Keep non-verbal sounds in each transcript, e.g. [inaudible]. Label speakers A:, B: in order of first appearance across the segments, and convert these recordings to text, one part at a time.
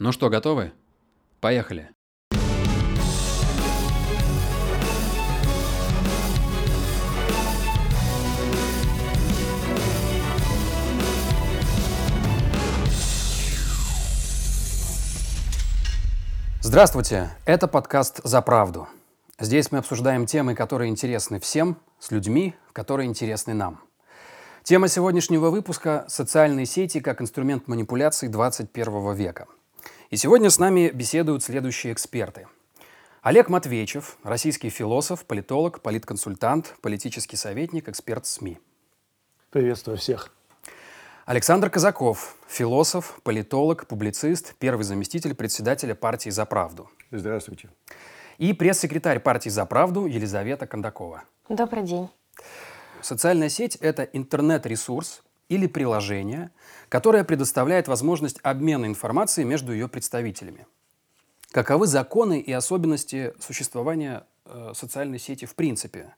A: Ну что, готовы? Поехали. Здравствуйте, это подкаст «За правду». Здесь мы обсуждаем темы, которые интересны всем, с людьми, которые интересны нам. Тема сегодняшнего выпуска – социальные сети как инструмент манипуляций 21 века – и сегодня с нами беседуют следующие эксперты. Олег Матвейчев, российский философ, политолог, политконсультант, политический советник, эксперт СМИ.
B: Приветствую всех.
A: Александр Казаков, философ, политолог, публицист, первый заместитель председателя партии «За правду».
B: Здравствуйте.
A: И пресс-секретарь партии «За правду» Елизавета Кондакова.
C: Добрый день.
A: Социальная сеть – это интернет-ресурс, или приложение, которое предоставляет возможность обмена информацией между ее представителями. Каковы законы и особенности существования э, социальной сети в принципе?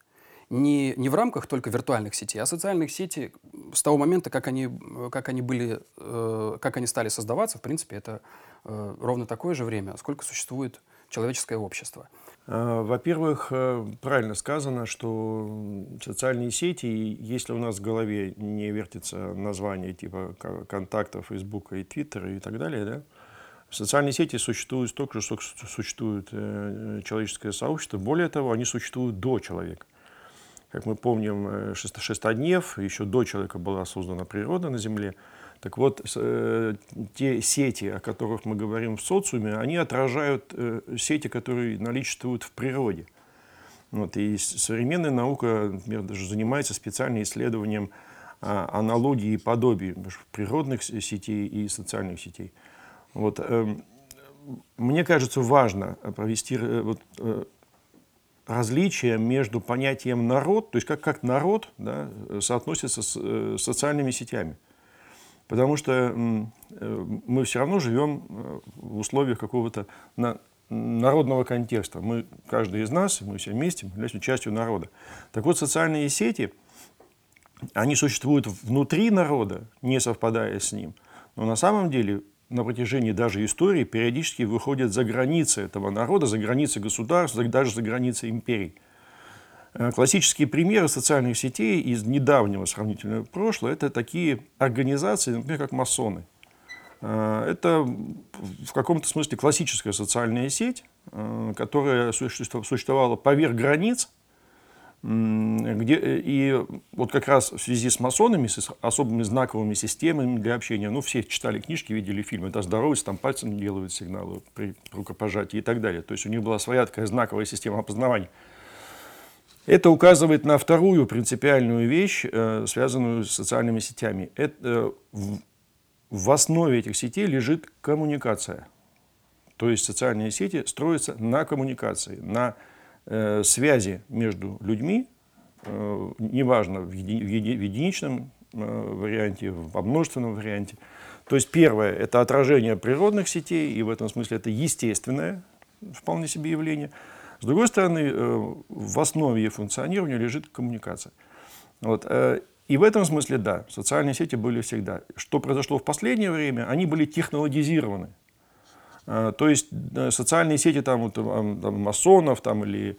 A: Не, не в рамках только виртуальных сетей, а социальных сетей с того момента, как они, как они, были, э, как они стали создаваться, в принципе, это э, ровно такое же время, сколько существует человеческое общество.
B: А, во-первых, э, правильно сказано, что социальные сети, если у нас в голове не вертится название типа контактов Фейсбука и Твиттера и так далее, да, социальные сети существуют столько же, сколько существует э, человеческое сообщество. Более того, они существуют до человека. Как мы помним, э, шестоднев, еще до человека была создана природа на Земле – так вот, э, те сети, о которых мы говорим в социуме, они отражают э, сети, которые наличествуют в природе. Вот, и современная наука, например, даже занимается специальным исследованием а, аналогии и подобий природных сетей и социальных сетей. Вот, э, мне кажется, важно провести э, вот, э, между понятием народ, то есть как, как народ да, соотносится с э, социальными сетями. Потому что э, мы все равно живем э, в условиях какого-то народного контекста. Мы, каждый из нас, мы все вместе, мы являемся частью народа. Так вот, социальные сети, они существуют внутри народа, не совпадая с ним. Но на самом деле на протяжении даже истории периодически выходят за границы этого народа, за границы государств, даже за границы империй. Э, классические примеры социальных сетей из недавнего сравнительного прошлого – это такие организации, например, как масоны. Э, это в каком-то смысле классическая социальная сеть, э, которая существовала поверх границ, где, и вот как раз в связи с масонами, с особыми знаковыми системами для общения, ну, все читали книжки, видели фильмы, это здоровье, там пальцем делают сигналы при рукопожатии и так далее. То есть у них была своя такая знаковая система опознавания. Это указывает на вторую принципиальную вещь, э, связанную с социальными сетями. Это, э, в основе этих сетей лежит коммуникация. То есть социальные сети строятся на коммуникации, на э, связи между людьми, э, неважно в, еди, в, еди, в единичном э, варианте, в множественном варианте. То есть первое – это отражение природных сетей, и в этом смысле это естественное вполне себе явление – с другой стороны, э, в основе ее функционирования лежит коммуникация. Вот. Э, и в этом смысле, да, социальные сети были всегда. Что произошло в последнее время, они были технологизированы. Э, то есть социальные сети там, там, масонов там, или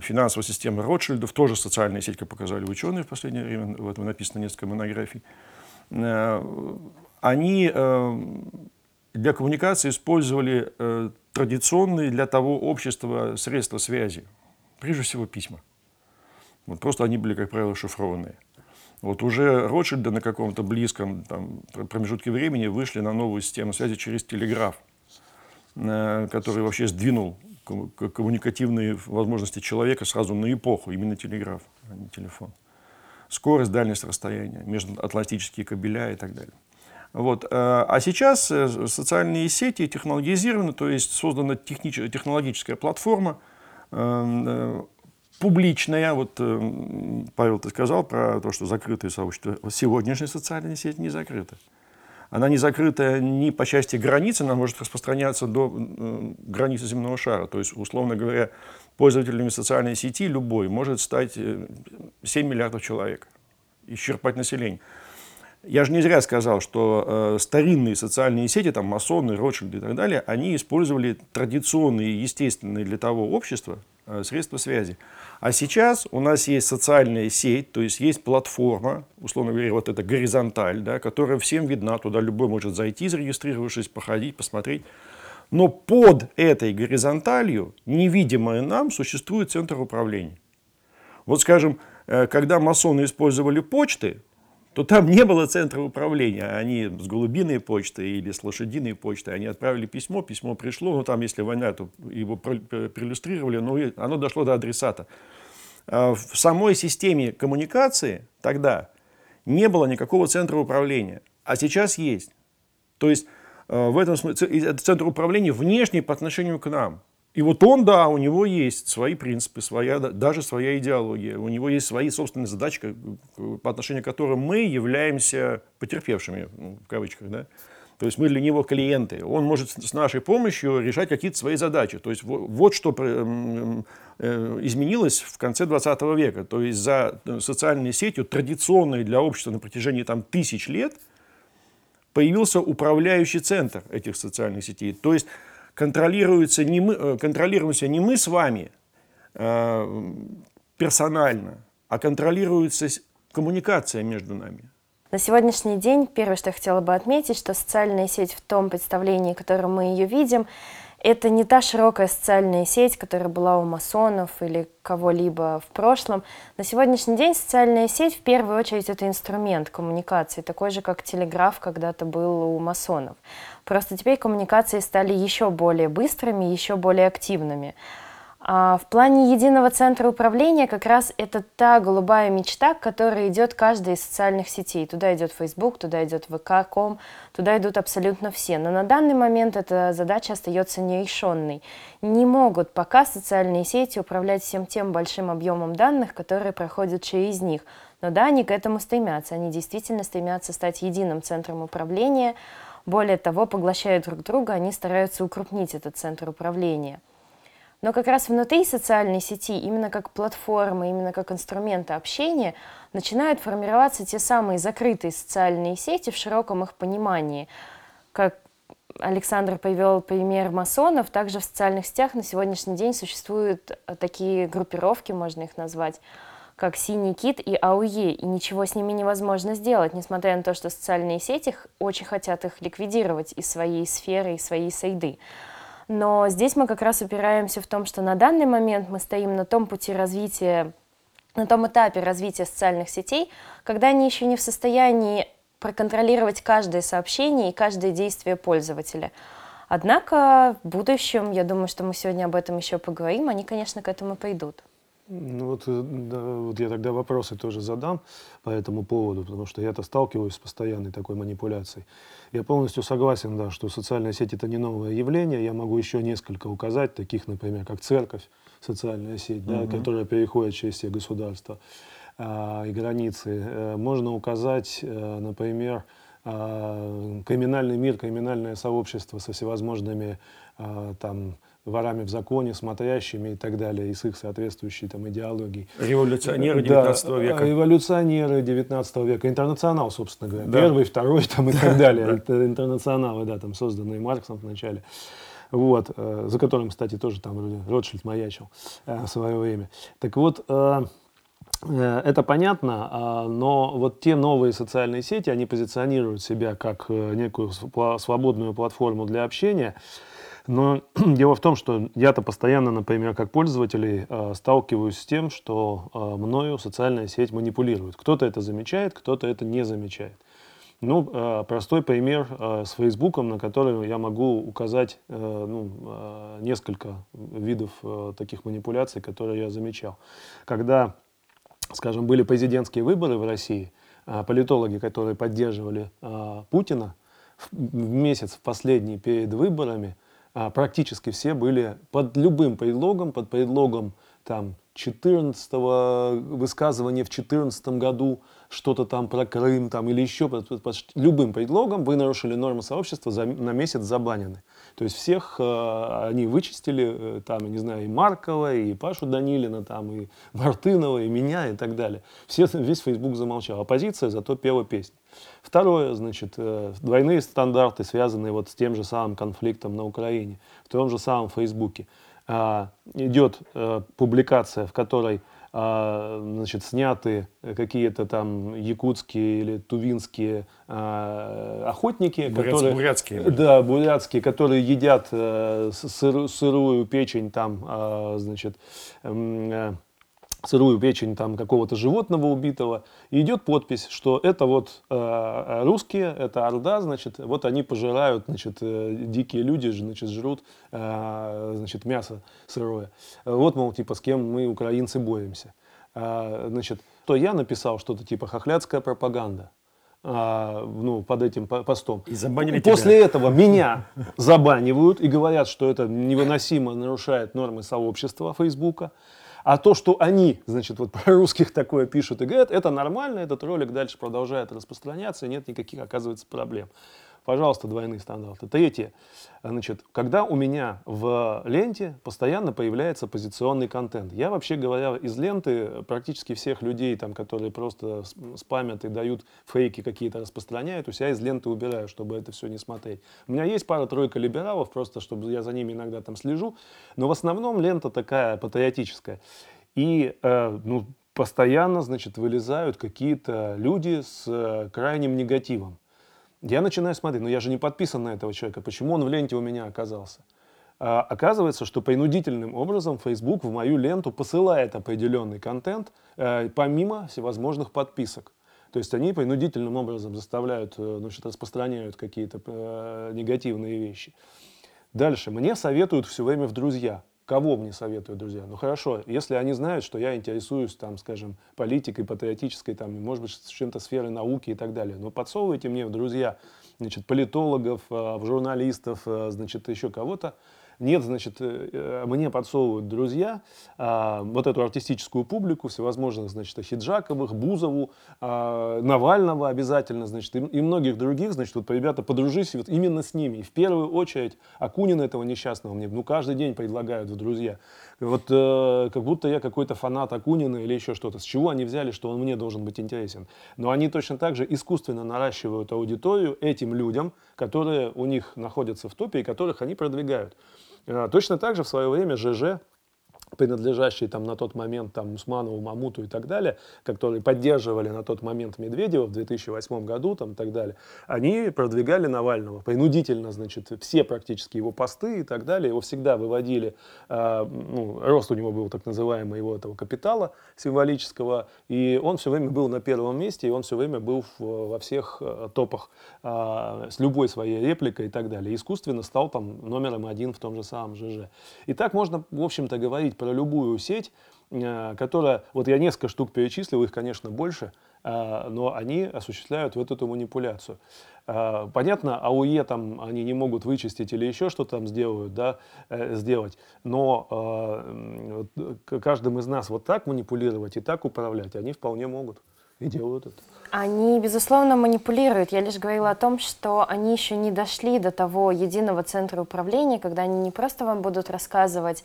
B: финансовая система Ротшильдов, тоже социальная сеть, как показали ученые в последнее время, в этом написано несколько монографий, они для коммуникации использовали традиционные для того общества средства связи, прежде всего письма. Вот просто они были, как правило, шифрованные. Вот уже Ротшильды на каком-то близком там, промежутке времени вышли на новую систему связи через телеграф, э, который вообще сдвинул коммуникативные возможности человека сразу на эпоху, именно телеграф, а не телефон. Скорость, дальность расстояния, межатлантические кабеля и так далее. Вот. Э, а сейчас э, социальные сети технологизированы, то есть создана технич- технологическая платформа, э, публичная, вот Павел, ты сказал про то, что закрытые сообщества. Сегодняшняя социальная сеть не закрыта. Она не закрыта ни по части границы, она может распространяться до границы земного шара. То есть, условно говоря, пользователями социальной сети любой может стать 7 миллиардов человек, исчерпать население. Я же не зря сказал, что э, старинные социальные сети, там масоны, Ротшильды и так далее, они использовали традиционные, естественные для того общества э, средства связи. А сейчас у нас есть социальная сеть, то есть есть платформа, условно говоря, вот эта горизонталь, да, которая всем видна, туда любой может зайти, зарегистрировавшись, походить, посмотреть. Но под этой горизонталью, невидимая нам, существует центр управления. Вот скажем, э, когда масоны использовали почты, то там не было центра управления. Они с голубиной почты или с лошадиной почты, они отправили письмо, письмо пришло, ну там, если война, то его проиллюстрировали, но оно дошло до адресата. А в самой системе коммуникации тогда не было никакого центра управления, а сейчас есть. То есть э, в этом смысле центр управления внешний по отношению к нам. И вот он, да, у него есть свои принципы, своя, даже своя идеология, у него есть свои собственные задачи, по отношению к которым мы являемся потерпевшими, ну, в кавычках, да. То есть мы для него клиенты. Он может с нашей помощью решать какие-то свои задачи. То есть вот, вот что э, изменилось в конце 20 века. То есть за социальной сетью, традиционной для общества на протяжении там, тысяч лет, появился управляющий центр этих социальных сетей. То есть контролируется не мы, э, контролируемся не мы с вами э, персонально, а контролируется коммуникация между нами.
C: На сегодняшний день первое, что я хотела бы отметить, что социальная сеть в том представлении, в котором мы ее видим, это не та широкая социальная сеть, которая была у масонов или кого-либо в прошлом. На сегодняшний день социальная сеть в первую очередь это инструмент коммуникации, такой же, как телеграф когда-то был у масонов. Просто теперь коммуникации стали еще более быстрыми, еще более активными. А в плане единого центра управления как раз это та голубая мечта, к которой идет каждая из социальных сетей. Туда идет Facebook, туда идет ВК.ком, туда идут абсолютно все. Но на данный момент эта задача остается нерешенной. Не могут пока социальные сети управлять всем тем большим объемом данных, которые проходят через них. Но да, они к этому стремятся. Они действительно стремятся стать единым центром управления. Более того, поглощая друг друга, они стараются укрупнить этот центр управления – но как раз внутри социальной сети, именно как платформы, именно как инструменты общения, начинают формироваться те самые закрытые социальные сети в широком их понимании. Как Александр привел пример масонов, также в социальных сетях на сегодняшний день существуют э, такие группировки, можно их назвать, как Синий Кит и АУЕ, и ничего с ними невозможно сделать, несмотря на то, что социальные сети очень хотят их ликвидировать из своей сферы, из своей среды. Но здесь мы как раз упираемся в том, что на данный момент мы стоим на том пути развития, на том этапе развития социальных сетей, когда они еще не в состоянии проконтролировать каждое сообщение и каждое действие пользователя. Однако в будущем, я думаю, что мы сегодня об этом еще поговорим, они, конечно, к этому придут.
D: Ну вот, э, да, вот я тогда вопросы тоже задам по этому поводу, потому что я-то сталкиваюсь с постоянной такой манипуляцией. Я полностью согласен, да, что социальная сеть это не новое явление. Я могу еще несколько указать, таких, например, как церковь, социальная сеть, да, угу. которая переходит через все государства а, и границы. Э, можно указать, э, например, а, криминальный мир, криминальное сообщество со всевозможными а, там ворами в законе, смотрящими и так далее, и с их соответствующей там идеологией.
B: Революционеры 19 да, века.
D: Революционеры 19 века. Интернационал, собственно говоря. Да. Первый, второй там и так [laughs] далее. Это интернационалы, да, там созданные Марксом вначале. Вот, э, за которым, кстати, тоже там Ротшильд маячил э, в свое время. Так вот, э, это понятно, а, но вот те новые социальные сети, они позиционируют себя как некую свободную платформу для общения, но [clears throat] дело в том, что я-то постоянно, например, как пользователь э, сталкиваюсь с тем, что э, мною социальная сеть манипулирует. Кто-то это замечает, кто-то это не замечает. Ну, э, простой пример с Фейсбуком, на который я могу указать ну, несколько видов таких манипуляций, которые я замечал. Когда, скажем, были президентские выборы в России, политологи, которые поддерживали Путина, в месяц в последний перед выборами практически все были под любым предлогом, под предлогом там, 14 высказывания в 2014 году что-то там про Крым там, или еще под, под, под любым предлогом вы нарушили нормы сообщества, за, на месяц забанены. То есть всех э, они вычистили, э, там, не знаю, и Маркова, и Пашу Данилина, там, и Мартынова, и меня, и так далее. Все, весь Facebook замолчал. Оппозиция зато пела песни. Второе, значит, э, двойные стандарты, связанные вот с тем же самым конфликтом на Украине, в том же самом Фейсбуке. Э, идет э, публикация, в которой а, значит, сняты какие-то там якутские или тувинские а, охотники,
B: Буряц,
D: которые,
B: бурятские,
D: да, бурятские, которые едят э, сыр, сырую печень там, а, значит, э, сырую печень там какого-то животного убитого, и идет подпись, что это вот э, русские, это Орда, значит, вот они пожирают, значит, э, дикие люди, значит, жрут, э, значит, мясо сырое. Вот, мол, типа, с кем мы, украинцы, боремся. Э, значит, то я написал что-то типа «хохлядская пропаганда». А, ну, под этим постом.
B: И забанили
D: После
B: тебя.
D: этого меня забанивают и говорят, что это невыносимо нарушает нормы сообщества Фейсбука. А то, что они, значит, вот [laughs] про русских такое пишут и говорят, это нормально, этот ролик дальше продолжает распространяться, и нет никаких, оказывается, проблем. Пожалуйста, двойные стандарты. Третье. Значит, когда у меня в ленте постоянно появляется позиционный контент. Я, вообще говоря, из ленты практически всех людей, там, которые просто спамят и дают фейки какие-то, распространяют, у себя из ленты убираю, чтобы это все не смотреть. У меня есть пара-тройка либералов, просто чтобы я за ними иногда там слежу, но в основном лента такая патриотическая. И, э, ну, постоянно, значит, вылезают какие-то люди с э, крайним негативом. Я начинаю смотреть, но я же не подписан на этого человека, почему он в ленте у меня оказался? А, оказывается, что принудительным образом Facebook в мою ленту посылает определенный контент, э, помимо всевозможных подписок. То есть они принудительным образом заставляют, э, значит, распространяют какие-то э, негативные вещи. Дальше. Мне советуют все время в друзья. Кого мне советуют друзья? Ну хорошо, если они знают, что я интересуюсь, там, скажем, политикой, патриотической, там, может быть, чем-то сферой науки и так далее, но подсовывайте мне друзья, значит, политологов, э, журналистов, э, значит, еще кого-то, нет, значит, э, э, мне подсовывают друзья а, вот эту артистическую публику, всевозможных, значит, Хиджаковых, Бузову, а, Навального обязательно, значит, и, многих других, значит, вот ребята, подружись вот именно с ними. И в первую очередь Акунина этого несчастного мне, ну, каждый день предлагают в друзья. Вот э, как будто я какой-то фанат Акунина или еще что-то. С чего они взяли, что он мне должен быть интересен? Но они точно так же искусственно наращивают аудиторию этим людям, которые у них находятся в топе и которых они продвигают. Э, точно так же в свое время ЖЖ принадлежащие там на тот момент там Усманову, Мамуту и так далее, которые поддерживали на тот момент Медведева в 2008 году там и так далее, они продвигали Навального принудительно, значит, все практически его посты и так далее, его всегда выводили, э, ну, рост у него был так называемый его этого капитала символического, и он все время был на первом месте, и он все время был в, во всех э, топах э, с любой своей репликой и так далее. Искусственно стал там номером один в том же самом ЖЖ. И так можно, в общем-то, говорить про любую сеть, э, которая, вот я несколько штук перечислил, их, конечно, больше, э, но они осуществляют вот эту манипуляцию. Э, понятно, АУЕ там они не могут вычистить или еще что-то там сделают, да, сделать, но каждым из нас вот так манипулировать и так управлять они вполне могут и делают это.
C: Они, безусловно, манипулируют. Я лишь говорила о том, что они еще не дошли до того единого центра управления, когда они не просто вам будут рассказывать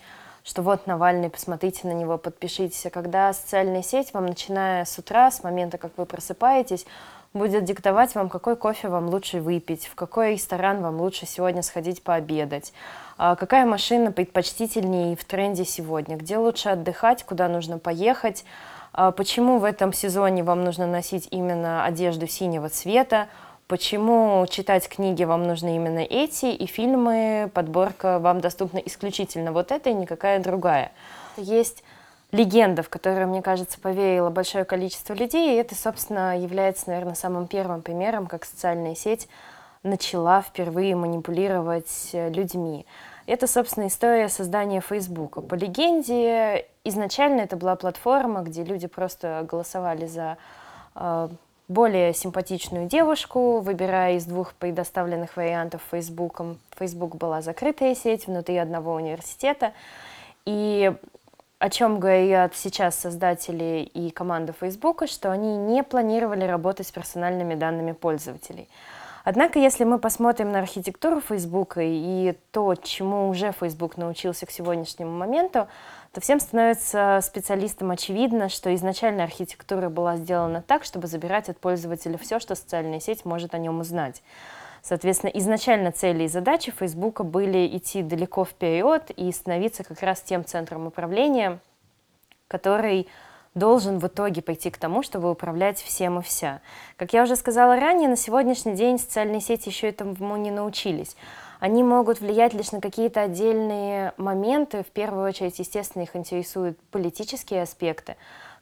C: что вот Навальный, посмотрите на него, подпишитесь. А когда социальная сеть вам, начиная с утра, с момента, как вы просыпаетесь, будет диктовать вам, какой кофе вам лучше выпить, в какой ресторан вам лучше сегодня сходить пообедать, а какая машина предпочтительнее в тренде сегодня, где лучше отдыхать, куда нужно поехать, а почему в этом сезоне вам нужно носить именно одежду синего цвета, Почему читать книги вам нужны именно эти, и фильмы, подборка вам доступна исключительно вот эта и никакая другая. Есть легенда, в которую, мне кажется, поверило большое количество людей, и это, собственно, является, наверное, самым первым примером, как социальная сеть начала впервые манипулировать э, людьми. Это, собственно, история создания Фейсбука. По легенде, изначально это была платформа, где люди просто голосовали за э, более симпатичную девушку, выбирая из двух предоставленных вариантов Фейсбуком. Facebook была закрытая сеть внутри одного университета. И о чем говорят сейчас создатели и команда Facebook, что они не планировали работать с персональными данными пользователей. Однако, если мы посмотрим на архитектуру Facebook и то, чему уже Facebook научился к сегодняшнему моменту, то всем становится специалистам очевидно, что изначально архитектура была сделана так, чтобы забирать от пользователя все, что социальная сеть может о нем узнать. Соответственно, изначально цели и задачи Facebook были идти далеко вперед и становиться как раз тем центром управления, который должен в итоге пойти к тому, чтобы управлять всем и вся. Как я уже сказала ранее, на сегодняшний день социальные сети еще этому не научились. Они могут влиять лишь на какие-то отдельные моменты. В первую очередь, естественно, их интересуют политические аспекты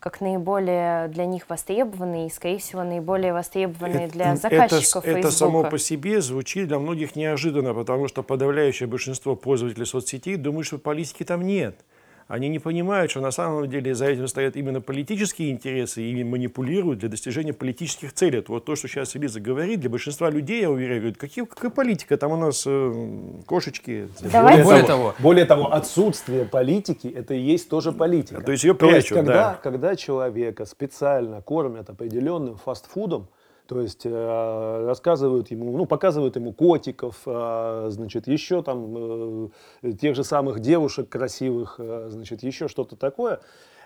C: как наиболее для них востребованные и, скорее всего, наиболее востребованные для заказчиков
B: это, это само по себе звучит для многих неожиданно, потому что подавляющее большинство пользователей соцсетей думают, что политики там нет. Они не понимают, что на самом деле за этим стоят именно политические интересы и манипулируют для достижения политических целей. Это вот то, что сейчас Элиза говорит, для большинства людей, я уверяю, говорят, какие, какая политика, там у нас э, кошечки.
D: Более, более, того, более того, отсутствие политики, это и есть тоже политика.
B: То есть ее прячут, то есть,
D: когда,
B: да.
D: когда человека специально кормят определенным фастфудом, то есть э, рассказывают ему, ну, показывают ему котиков, э, значит, еще там э, тех же самых девушек красивых, значит, еще что-то такое.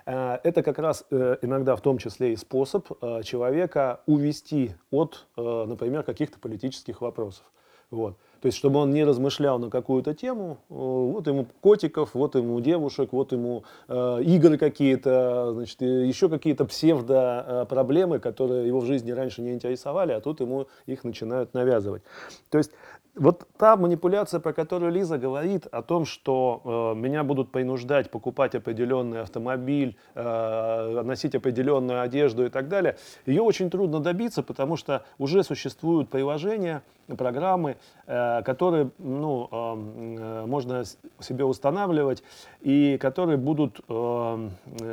D: Это как раз иногда в том числе и способ человека увести от, например, каких-то политических вопросов. Вот. То есть, чтобы он не размышлял на какую-то тему, э, вот ему котиков, вот ему девушек, вот ему э, игры какие-то, значит, еще какие-то псевдо-проблемы, э, которые его в жизни раньше не интересовали, а тут ему их начинают навязывать. То есть, вот та манипуляция, про которую Лиза говорит, о том, что э, меня будут принуждать покупать определенный автомобиль, э, носить определенную одежду и так далее, ее очень трудно добиться, потому что уже существуют приложения, программы, э, которые ну, э, можно себе устанавливать и которые будут э,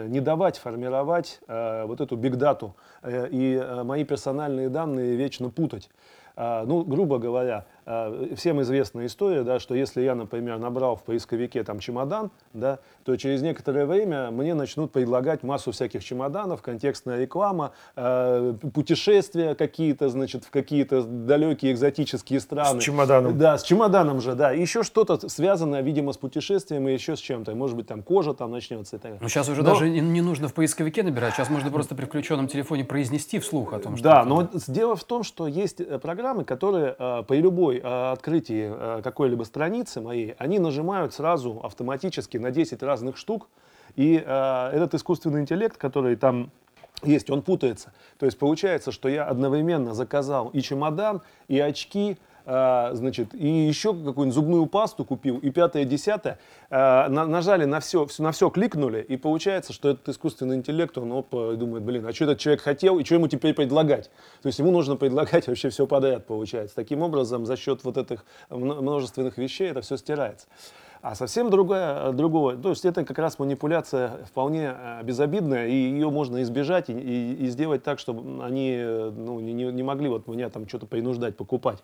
D: не давать формировать э, вот эту бигдату э, и э, мои персональные данные вечно путать. Э, ну, грубо говоря, Э, всем известная история, да, что если я, например, набрал в поисковике там чемодан, да, то через некоторое время мне начнут предлагать массу всяких чемоданов, контекстная реклама, э, путешествия какие-то, значит, в какие-то далекие экзотические страны.
B: С чемоданом.
D: Да, с чемоданом же, да. еще что-то связанное, видимо, с путешествием и еще с чем-то. Может быть, там кожа там начнется и так далее.
A: Но сейчас уже но... даже не нужно в поисковике набирать, сейчас можно просто при включенном телефоне произнести вслух о том, что...
D: Да, но дело в том, что есть э, программы, которые э, при любой при э, открытии э, какой-либо страницы моей, они нажимают сразу автоматически на 10 разных штук, и э, этот искусственный интеллект, который там есть, он путается. То есть получается, что я одновременно заказал и чемодан, и очки, а, значит, и еще какую-нибудь зубную пасту купил, и пятое, десятое, а, на, нажали на все, на все кликнули, и получается, что этот искусственный интеллект, он оп, думает, блин, а что этот человек хотел, и что ему теперь предлагать? То есть ему нужно предлагать [laughs] вообще все подряд, получается. Таким образом, за счет вот этих множественных вещей это все стирается. А совсем другое, другого, то есть это как раз манипуляция вполне э, безобидная, и ее можно избежать и, и, и сделать так, чтобы они ну, не, не могли вот меня там что-то принуждать покупать.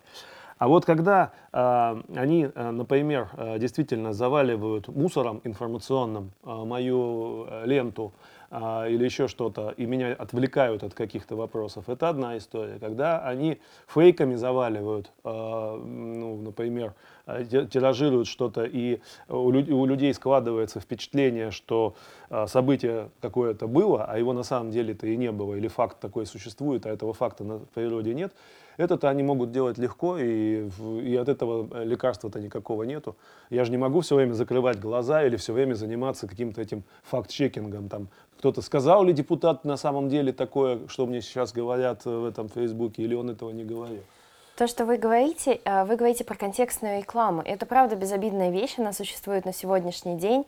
D: А вот когда э, они, э, например, э, действительно заваливают мусором информационным э, мою э, ленту э, или еще что-то, и меня отвлекают от каких-то вопросов, это одна история. Когда они фейками заваливают, э, ну, например, тиражируют что-то, и у, у людей складывается впечатление, что э, событие какое-то было, а его на самом деле-то и не было, или факт такой существует, а этого факта на природе нет, это-то они могут делать легко, и, и от этого э, лекарства-то никакого нету. Я же не могу все время закрывать глаза или все время заниматься каким-то этим факт-чекингом. Там, кто-то сказал ли депутат на самом деле такое, что мне сейчас говорят э, в этом Фейсбуке, или он этого не говорил.
C: То, что вы говорите, э, вы говорите про контекстную рекламу. Это правда безобидная вещь, она существует на сегодняшний день.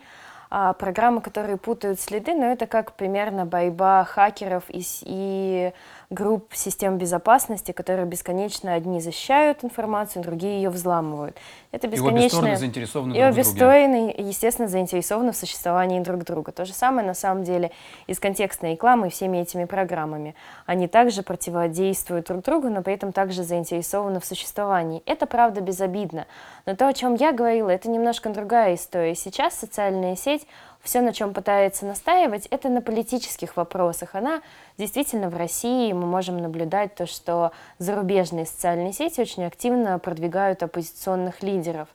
C: А, программы, которые путают следы, но это как примерно борьба хакеров и, и групп систем безопасности, которые бесконечно одни защищают информацию, другие ее взламывают. Это бесконечно... И обе стороны
A: заинтересованы
C: И обе стороны, естественно, заинтересованы в существовании друг друга. То же самое, на самом деле, и с контекстной рекламой, и всеми этими программами. Они также противодействуют друг другу, но при этом также заинтересованы в существовании. Это, правда, безобидно. Но то, о чем я говорила, это немножко другая история. Сейчас социальная сеть все, на чем пытается настаивать, это на политических вопросах. Она действительно в России, мы можем наблюдать то, что зарубежные социальные сети очень активно продвигают оппозиционных лидеров.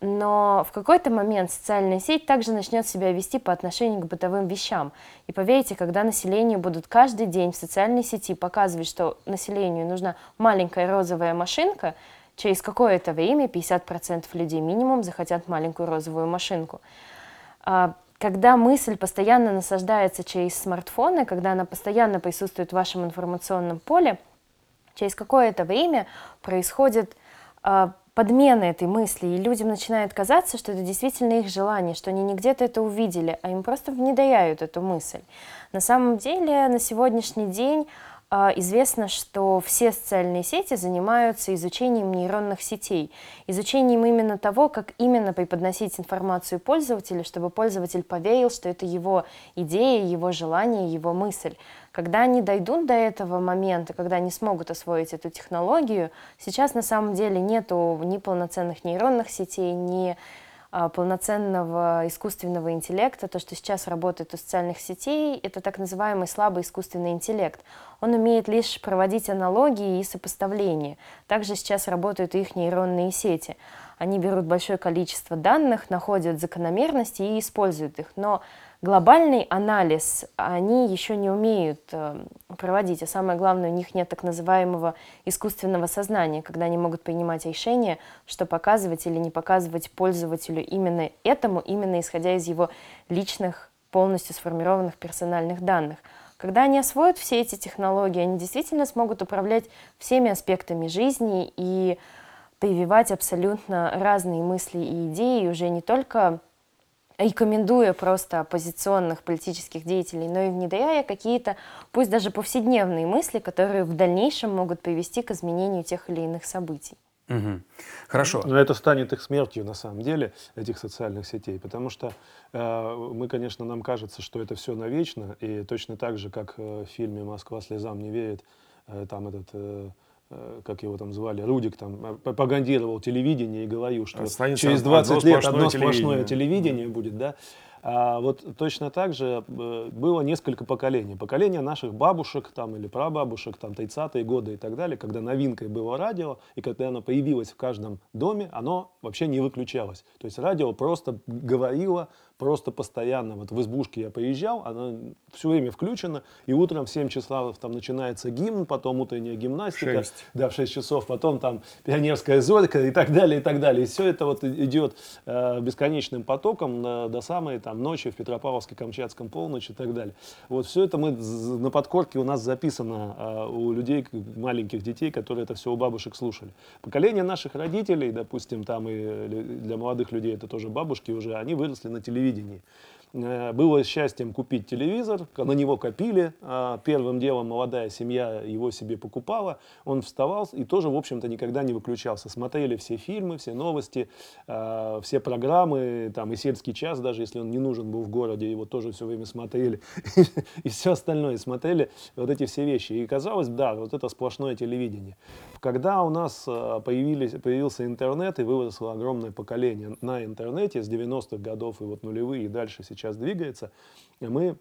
C: Но в какой-то момент социальная сеть также начнет себя вести по отношению к бытовым вещам. И поверьте, когда населению будут каждый день в социальной сети показывать, что населению нужна маленькая розовая машинка, через какое-то время 50% людей минимум захотят маленькую розовую машинку. Когда мысль постоянно насаждается через смартфоны, когда она постоянно присутствует в вашем информационном поле, через какое-то время происходит э, подмена этой мысли, и людям начинает казаться, что это действительно их желание, что они не где-то это увидели, а им просто внедряют эту мысль. На самом деле на сегодняшний день известно, что все социальные сети занимаются изучением нейронных сетей, изучением именно того, как именно преподносить информацию пользователю, чтобы пользователь поверил, что это его идея, его желание, его мысль. Когда они дойдут до этого момента, когда они смогут освоить эту технологию, сейчас на самом деле нету ни полноценных нейронных сетей, ни а, полноценного искусственного интеллекта, то, что сейчас работает у социальных сетей, это так называемый слабый искусственный интеллект. Он умеет лишь проводить аналогии и сопоставления. Также сейчас работают их нейронные сети. Они берут большое количество данных, находят закономерности и используют их. Но глобальный анализ они еще не умеют э, проводить, а самое главное, у них нет так называемого искусственного сознания, когда они могут принимать решения, что показывать или не показывать пользователю именно этому, именно исходя из его личных, полностью сформированных персональных данных. Когда они освоят все эти технологии, они действительно смогут управлять всеми аспектами жизни и прививать абсолютно разные мысли и идеи, уже не только рекомендуя просто оппозиционных политических деятелей, но и внедряя какие-то, пусть даже повседневные мысли, которые в дальнейшем могут привести к изменению тех или иных событий.
A: Угу. Хорошо.
D: Но это станет их смертью на самом деле, этих социальных сетей, потому что э, мы, конечно, нам кажется, что это все навечно, и точно так же, как э, в фильме «Москва слезам не верит», э, там этот... Э, Э, как его там звали, Рудик там э, пропагандировал телевидение и говорил, что Останется через 20 лет одно сплошное телевидение. телевидение будет, да. А вот точно так же э, было несколько поколений. Поколение наших бабушек там, или прабабушек, там, 30-е годы и так далее, когда новинкой было радио, и когда оно появилось в каждом доме, оно вообще не выключалось. То есть радио просто говорило просто постоянно. Вот в избушке я поезжал, она все время включена, и утром в 7 часов там начинается гимн, потом утренняя гимнастика. 6. Да, в 6 часов, потом там пионерская зорька и так далее, и так далее. И все это вот идет э, бесконечным потоком э, до самой там ночи в Петропавловске-Камчатском полночь и так далее. Вот все это мы на подкорке у нас записано э, у людей, маленьких детей, которые это все у бабушек слушали. Поколение наших родителей, допустим, там и для молодых людей это тоже бабушки уже, они выросли на телевидении телевидении. Э, было счастьем купить телевизор, на него копили. А первым делом молодая семья его себе покупала. Он вставал и тоже, в общем-то, никогда не выключался. Смотрели все фильмы, все новости, э, все программы, там и сельский час, даже если он не нужен был в городе, его тоже все время смотрели. [laughs] И все остальное смотрели, вот эти все вещи. И казалось, да, вот это сплошное телевидение. Когда у нас э, появились, появился интернет и выросло огромное поколение на интернете с 90-х годов и вот нулевые и дальше сейчас сейчас двигается, мы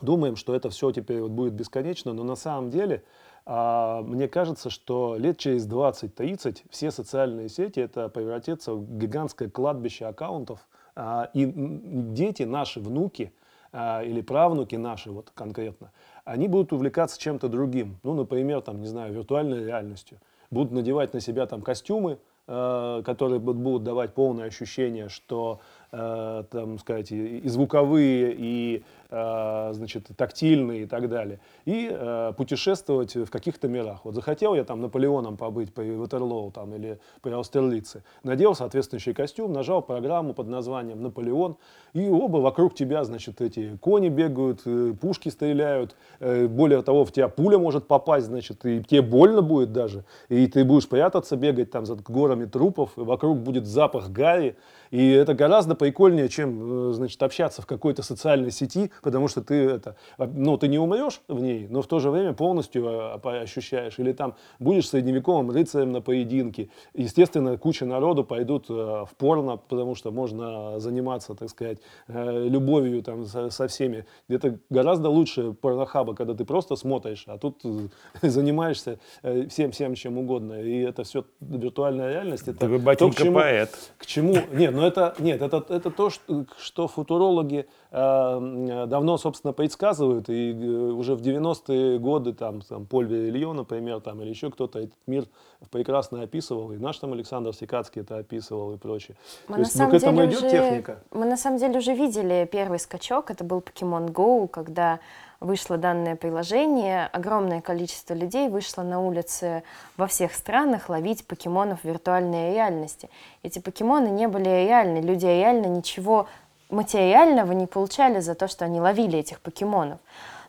D: думаем, что это все теперь вот будет бесконечно, но на самом деле а, мне кажется, что лет через 20-30 все социальные сети это превратится в гигантское кладбище аккаунтов, а, и дети, наши внуки а, или правнуки наши вот конкретно, они будут увлекаться чем-то другим. Ну, например, там, не знаю, виртуальной реальностью. Будут надевать на себя там костюмы, которые будут давать полное ощущение, что там сказать, и звуковые, и Э, значит, тактильные и так далее, и э, путешествовать в каких-то мирах. Вот захотел я там Наполеоном побыть по Ватерлоу там, или по Аустерлице, надел соответствующий костюм, нажал программу под названием «Наполеон», и оба вокруг тебя, значит, эти кони бегают, э, пушки стреляют, э, более того, в тебя пуля может попасть, значит, и тебе больно будет даже, и ты будешь прятаться, бегать там за горами трупов, и вокруг будет запах гари, и это гораздо прикольнее, чем, э, значит, общаться в какой-то социальной сети, потому что ты это, а, ну, ты не умрешь в ней, но в то же время полностью а, ощущаешь. Или там будешь средневековым рыцарем на поединке. Естественно, куча народу пойдут э, в порно, потому что можно заниматься, так сказать, э, любовью там со, всеми. Это гораздо лучше порнохаба, когда ты просто смотришь, а тут [laughs] занимаешься всем-всем чем угодно. И это все виртуальная реальность. Это
B: да вы, батенька, то, к чему, поэт.
D: К чему, нет, но это, нет, это, это то, что, что футурологи э, давно, собственно, предсказывают, и э, уже в 90-е годы, там, там Поль Верильон, например, там, или еще кто-то этот мир прекрасно описывал, и наш там Александр Сикацкий это описывал и прочее.
C: Мы, то есть, ну, к этому идет уже, техника. Мы на самом деле уже видели первый скачок, это был Pokemon Go, когда вышло данное приложение, огромное количество людей вышло на улицы во всех странах ловить покемонов в виртуальной реальности. Эти покемоны не были реальны, люди реально ничего материального не получали за то, что они ловили этих покемонов.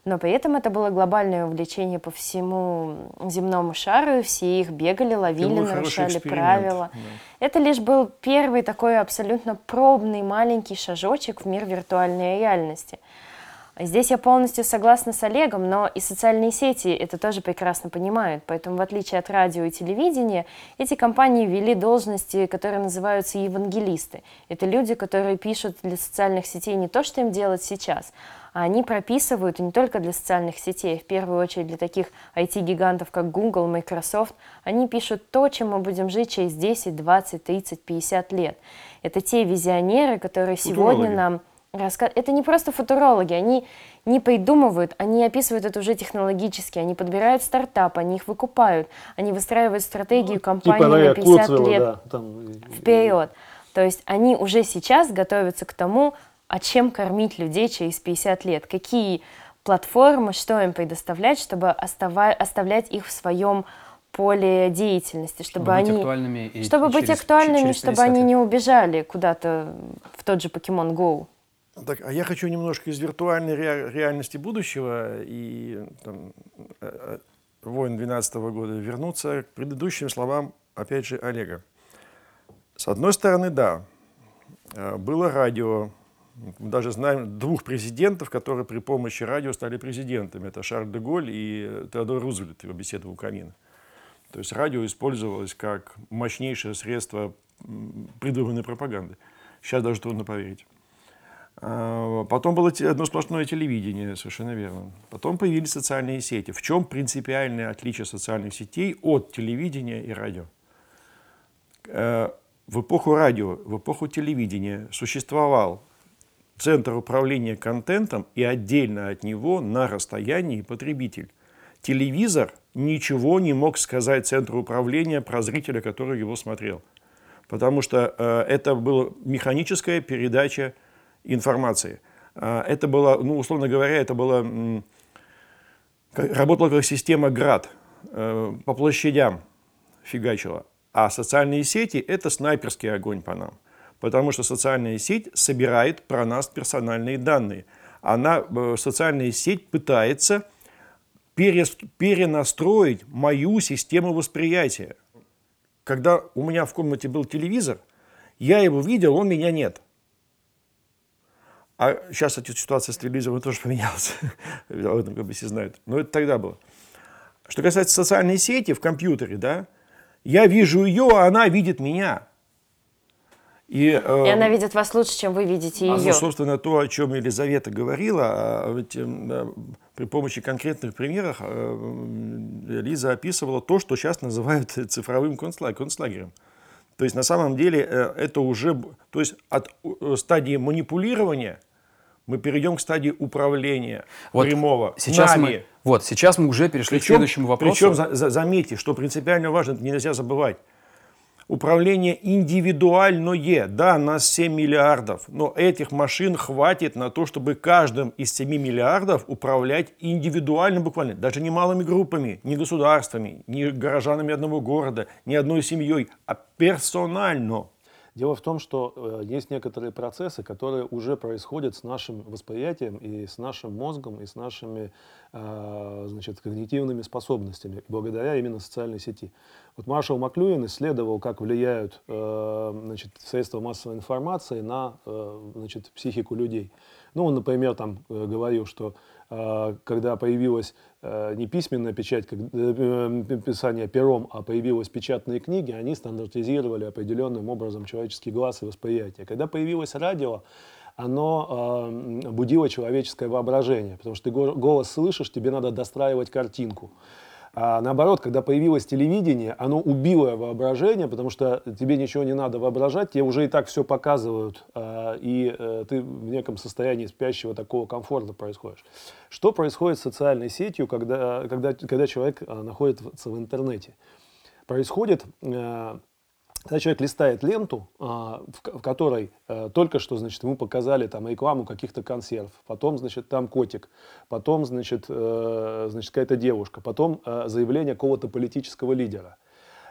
C: Но при этом это было глобальное увлечение по всему земному шару, и все их бегали, ловили, нарушали правила. Да. Это лишь был первый такой абсолютно пробный маленький шажочек в мир виртуальной реальности. Здесь я полностью согласна с Олегом, но и социальные сети это тоже прекрасно понимают. Поэтому, в отличие от радио и телевидения, эти компании ввели должности, которые называются евангелисты. Это люди, которые пишут для социальных сетей не то, что им делать сейчас, а они прописывают не только для социальных сетей, в первую очередь для таких IT-гигантов, как Google, Microsoft, они пишут то, чем мы будем жить через 10, 20, 30, 50 лет. Это те визионеры, которые сегодня нам. Это не просто футурологи, они не придумывают, они описывают это уже технологически, они подбирают стартап, они их выкупают, они выстраивают стратегию ну, компании типа, на 50 Куцвелла, лет да, там... вперед. То есть они уже сейчас готовятся к тому, а чем кормить людей через 50 лет, какие платформы, что им предоставлять, чтобы остава... оставлять их в своем поле деятельности, чтобы, чтобы они, быть актуальными, и чтобы через, быть актуальными, через чтобы они не убежали куда-то в тот же Pokemon Go.
B: Так, а я хочу немножко из виртуальной ре- реальности будущего и там, э, э, войн 12 года вернуться к предыдущим словам, опять же, Олега. С одной стороны, да, э, было радио. Мы даже знаем двух президентов, которые при помощи радио стали президентами. Это Шарль де Голь и Теодор Рузвельт, его беседа у камина. То есть радио использовалось как мощнейшее средство предвыборной пропаганды. Сейчас даже трудно поверить. А, потом было одно сплошное телевидение, совершенно верно. Потом появились социальные сети. В чем принципиальное отличие социальных сетей от телевидения и радио? Э, в эпоху радио, в эпоху телевидения существовал центр управления контентом и отдельно от него на расстоянии потребитель. Телевизор ничего не мог сказать центру управления про зрителя, который его смотрел. Потому что э, это была механическая передача информации. А, это было, ну, условно говоря, это было, работала как система ГРАД, э, по площадям фигачила. А социальные сети – это снайперский огонь по нам. Потому что социальная сеть собирает про нас персональные данные. Она, э, социальная сеть пытается перенастроить мою систему восприятия. Когда у меня в комнате был телевизор, я его видел, он меня нет – а сейчас, кстати, ситуация с телевизором тоже поменялась. [laughs] Об этом как бы все знают. Но это тогда было. Что касается социальной сети в компьютере, да, я вижу ее, а она видит меня.
C: И, э, и она видит вас лучше, чем вы видите ее. А,
B: собственно, то, о чем Елизавета говорила, а ведь, э, при помощи конкретных примеров э, Лиза описывала то, что сейчас называют [laughs] цифровым концлагерем. То есть на самом деле э, это уже, то есть от э, стадии манипулирования мы перейдем к стадии управления вот прямого
A: сейчас нами. Мы, вот сейчас мы уже перешли причем, к следующему вопросу.
B: Причем за, за, заметьте, что принципиально важно, это нельзя забывать. Управление индивидуальное. Да, нас 7 миллиардов, но этих машин хватит на то, чтобы каждым из 7 миллиардов управлять индивидуально буквально. Даже не малыми группами, не государствами, не горожанами одного города, не одной семьей, а персонально.
D: Дело в том, что э, есть некоторые процессы, которые уже происходят с нашим восприятием и с нашим мозгом, и с нашими э, значит, когнитивными способностями, благодаря именно социальной сети. Вот Маршал Маклюин исследовал, как влияют э, значит, средства массовой информации на э, значит, психику людей. Ну, он, например, там э, говорил, что э, когда появилась не письменная печать, как, э, писание пером, а появилась печатные книги, они стандартизировали определенным образом человеческий глаз и восприятие. Когда появилось радио, оно э, будило человеческое воображение, потому что ты голос слышишь, тебе надо достраивать картинку. А наоборот, когда появилось телевидение, оно убило воображение, потому что тебе ничего не надо воображать, тебе уже и так все показывают, а, и э, ты в неком состоянии спящего такого комфорта происходишь. Что происходит с социальной сетью, когда, когда, когда человек а, находится в интернете? Происходит э, когда человек листает ленту, а, в которой э, только что, значит, ему показали там рекламу каких-то консерв, потом, значит, там котик, потом, значит, э, значит какая-то девушка, потом э, заявление какого-то политического лидера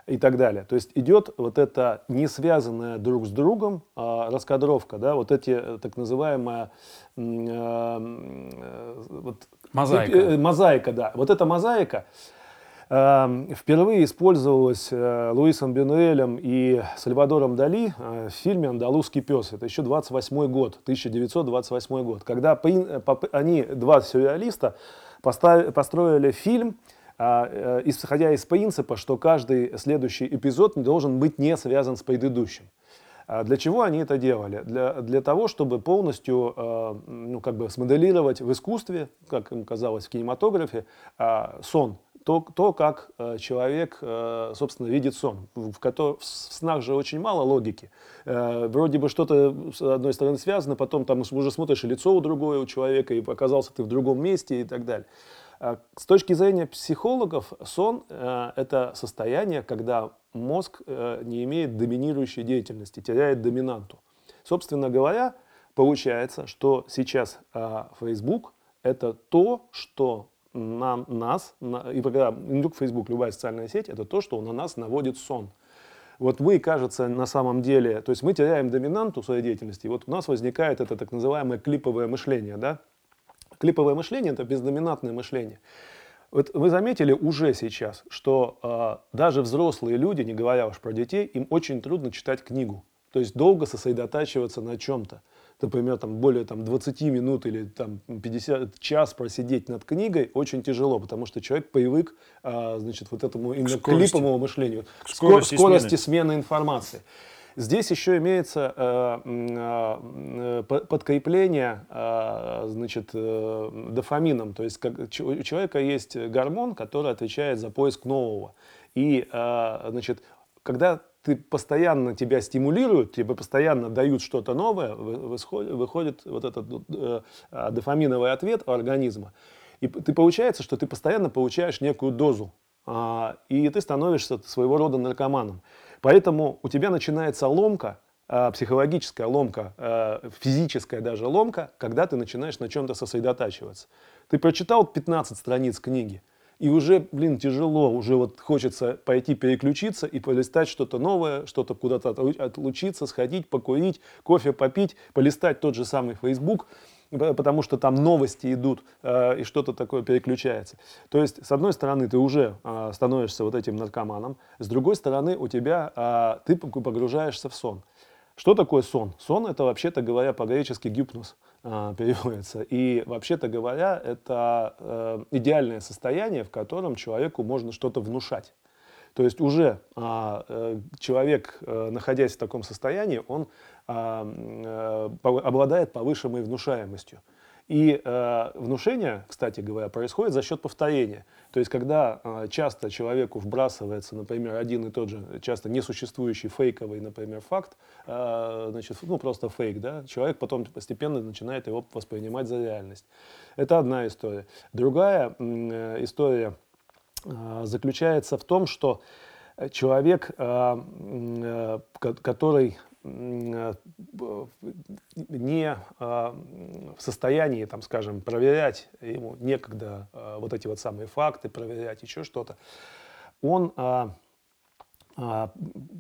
D: и так далее. То есть идет вот эта не связанная друг с другом а, раскадровка, да, вот эти так называемая
A: вот, мозаика.
D: Мозаика, да. Вот эта мозаика, впервые использовалась э, Луисом Бенуэлем и Сальвадором Дали э, в фильме «Андалузский пес». Это еще 28 год, 1928 год, когда э, они, два сюрреалиста, построили фильм, исходя из принципа, что каждый следующий эпизод должен быть не связан с предыдущим. А для чего они это делали? Для, для того, чтобы полностью ну, как бы смоделировать в искусстве, как им казалось в кинематографе, сон то, то как э, человек, э, собственно, видит сон. В, в, в снах же очень мало логики. Э, вроде бы что-то, с одной стороны, связано, потом там уже смотришь лицо у другое у человека, и оказался ты в другом месте и так далее. Э, с точки зрения психологов, сон это состояние, когда мозг не имеет доминирующей деятельности, теряет доминанту. Собственно говоря, получается, что сейчас Facebook – это то, что на нас, на, и когда только Facebook, любая социальная сеть, это то, что на нас наводит сон. Вот мы, кажется, на самом деле, то есть мы теряем доминанту своей деятельности, и вот у нас возникает это так называемое клиповое мышление, да? Клиповое мышление – это бездоминантное мышление. Вот вы заметили уже сейчас, что э, даже взрослые люди, не говоря уж про детей, им очень трудно читать книгу. То есть долго сосредотачиваться на чем-то например, там, более там, 20 минут или там, 50 час просидеть над книгой очень тяжело, потому что человек привык а, значит, вот этому именно клиповому мышлению, к скорости, скорости смены. смены информации. Здесь еще имеется э, э, подкрепление э, значит, э, дофамином. То есть как, у человека есть гормон, который отвечает за поиск нового. И э, значит, когда ты постоянно тебя стимулируют, тебе постоянно дают что-то новое, выходит вот этот э, дофаминовый ответ у организма. И ты получается, что ты постоянно получаешь некую дозу, а, и ты становишься своего рода наркоманом. Поэтому у тебя начинается ломка, а, психологическая ломка, физическая даже ломка, когда ты начинаешь на чем-то сосредотачиваться. Ты прочитал 15 страниц книги, и уже, блин, тяжело, уже вот хочется пойти переключиться и полистать что-то новое, что-то куда-то отлучиться, сходить, покурить, кофе попить, полистать тот же самый Facebook, потому что там новости идут э, и что-то такое переключается. То есть, с одной стороны, ты уже э, становишься вот этим наркоманом, с другой стороны, у тебя э, ты погружаешься в сон. Что такое сон? Сон это, вообще-то говоря, по-гречески гипноз э, [laughs] переводится. И, вообще-то говоря, это э, идеальное состояние, в котором человеку можно что-то внушать. То есть уже а, э, человек, э, находясь в таком состоянии, он а, обладает повышенной внушаемостью. И э, внушение, кстати говоря, происходит за счет повторения. То есть, когда э, часто человеку вбрасывается, например, один и тот же, часто несуществующий фейковый, например, факт, э, значит, ну просто фейк, да, человек потом постепенно начинает его воспринимать за реальность. Это одна история. Другая э, история э, заключается в том, что человек, э, который не а, в состоянии, там, скажем, проверять, ему некогда а, вот эти вот самые факты проверять, еще что-то, он а, а,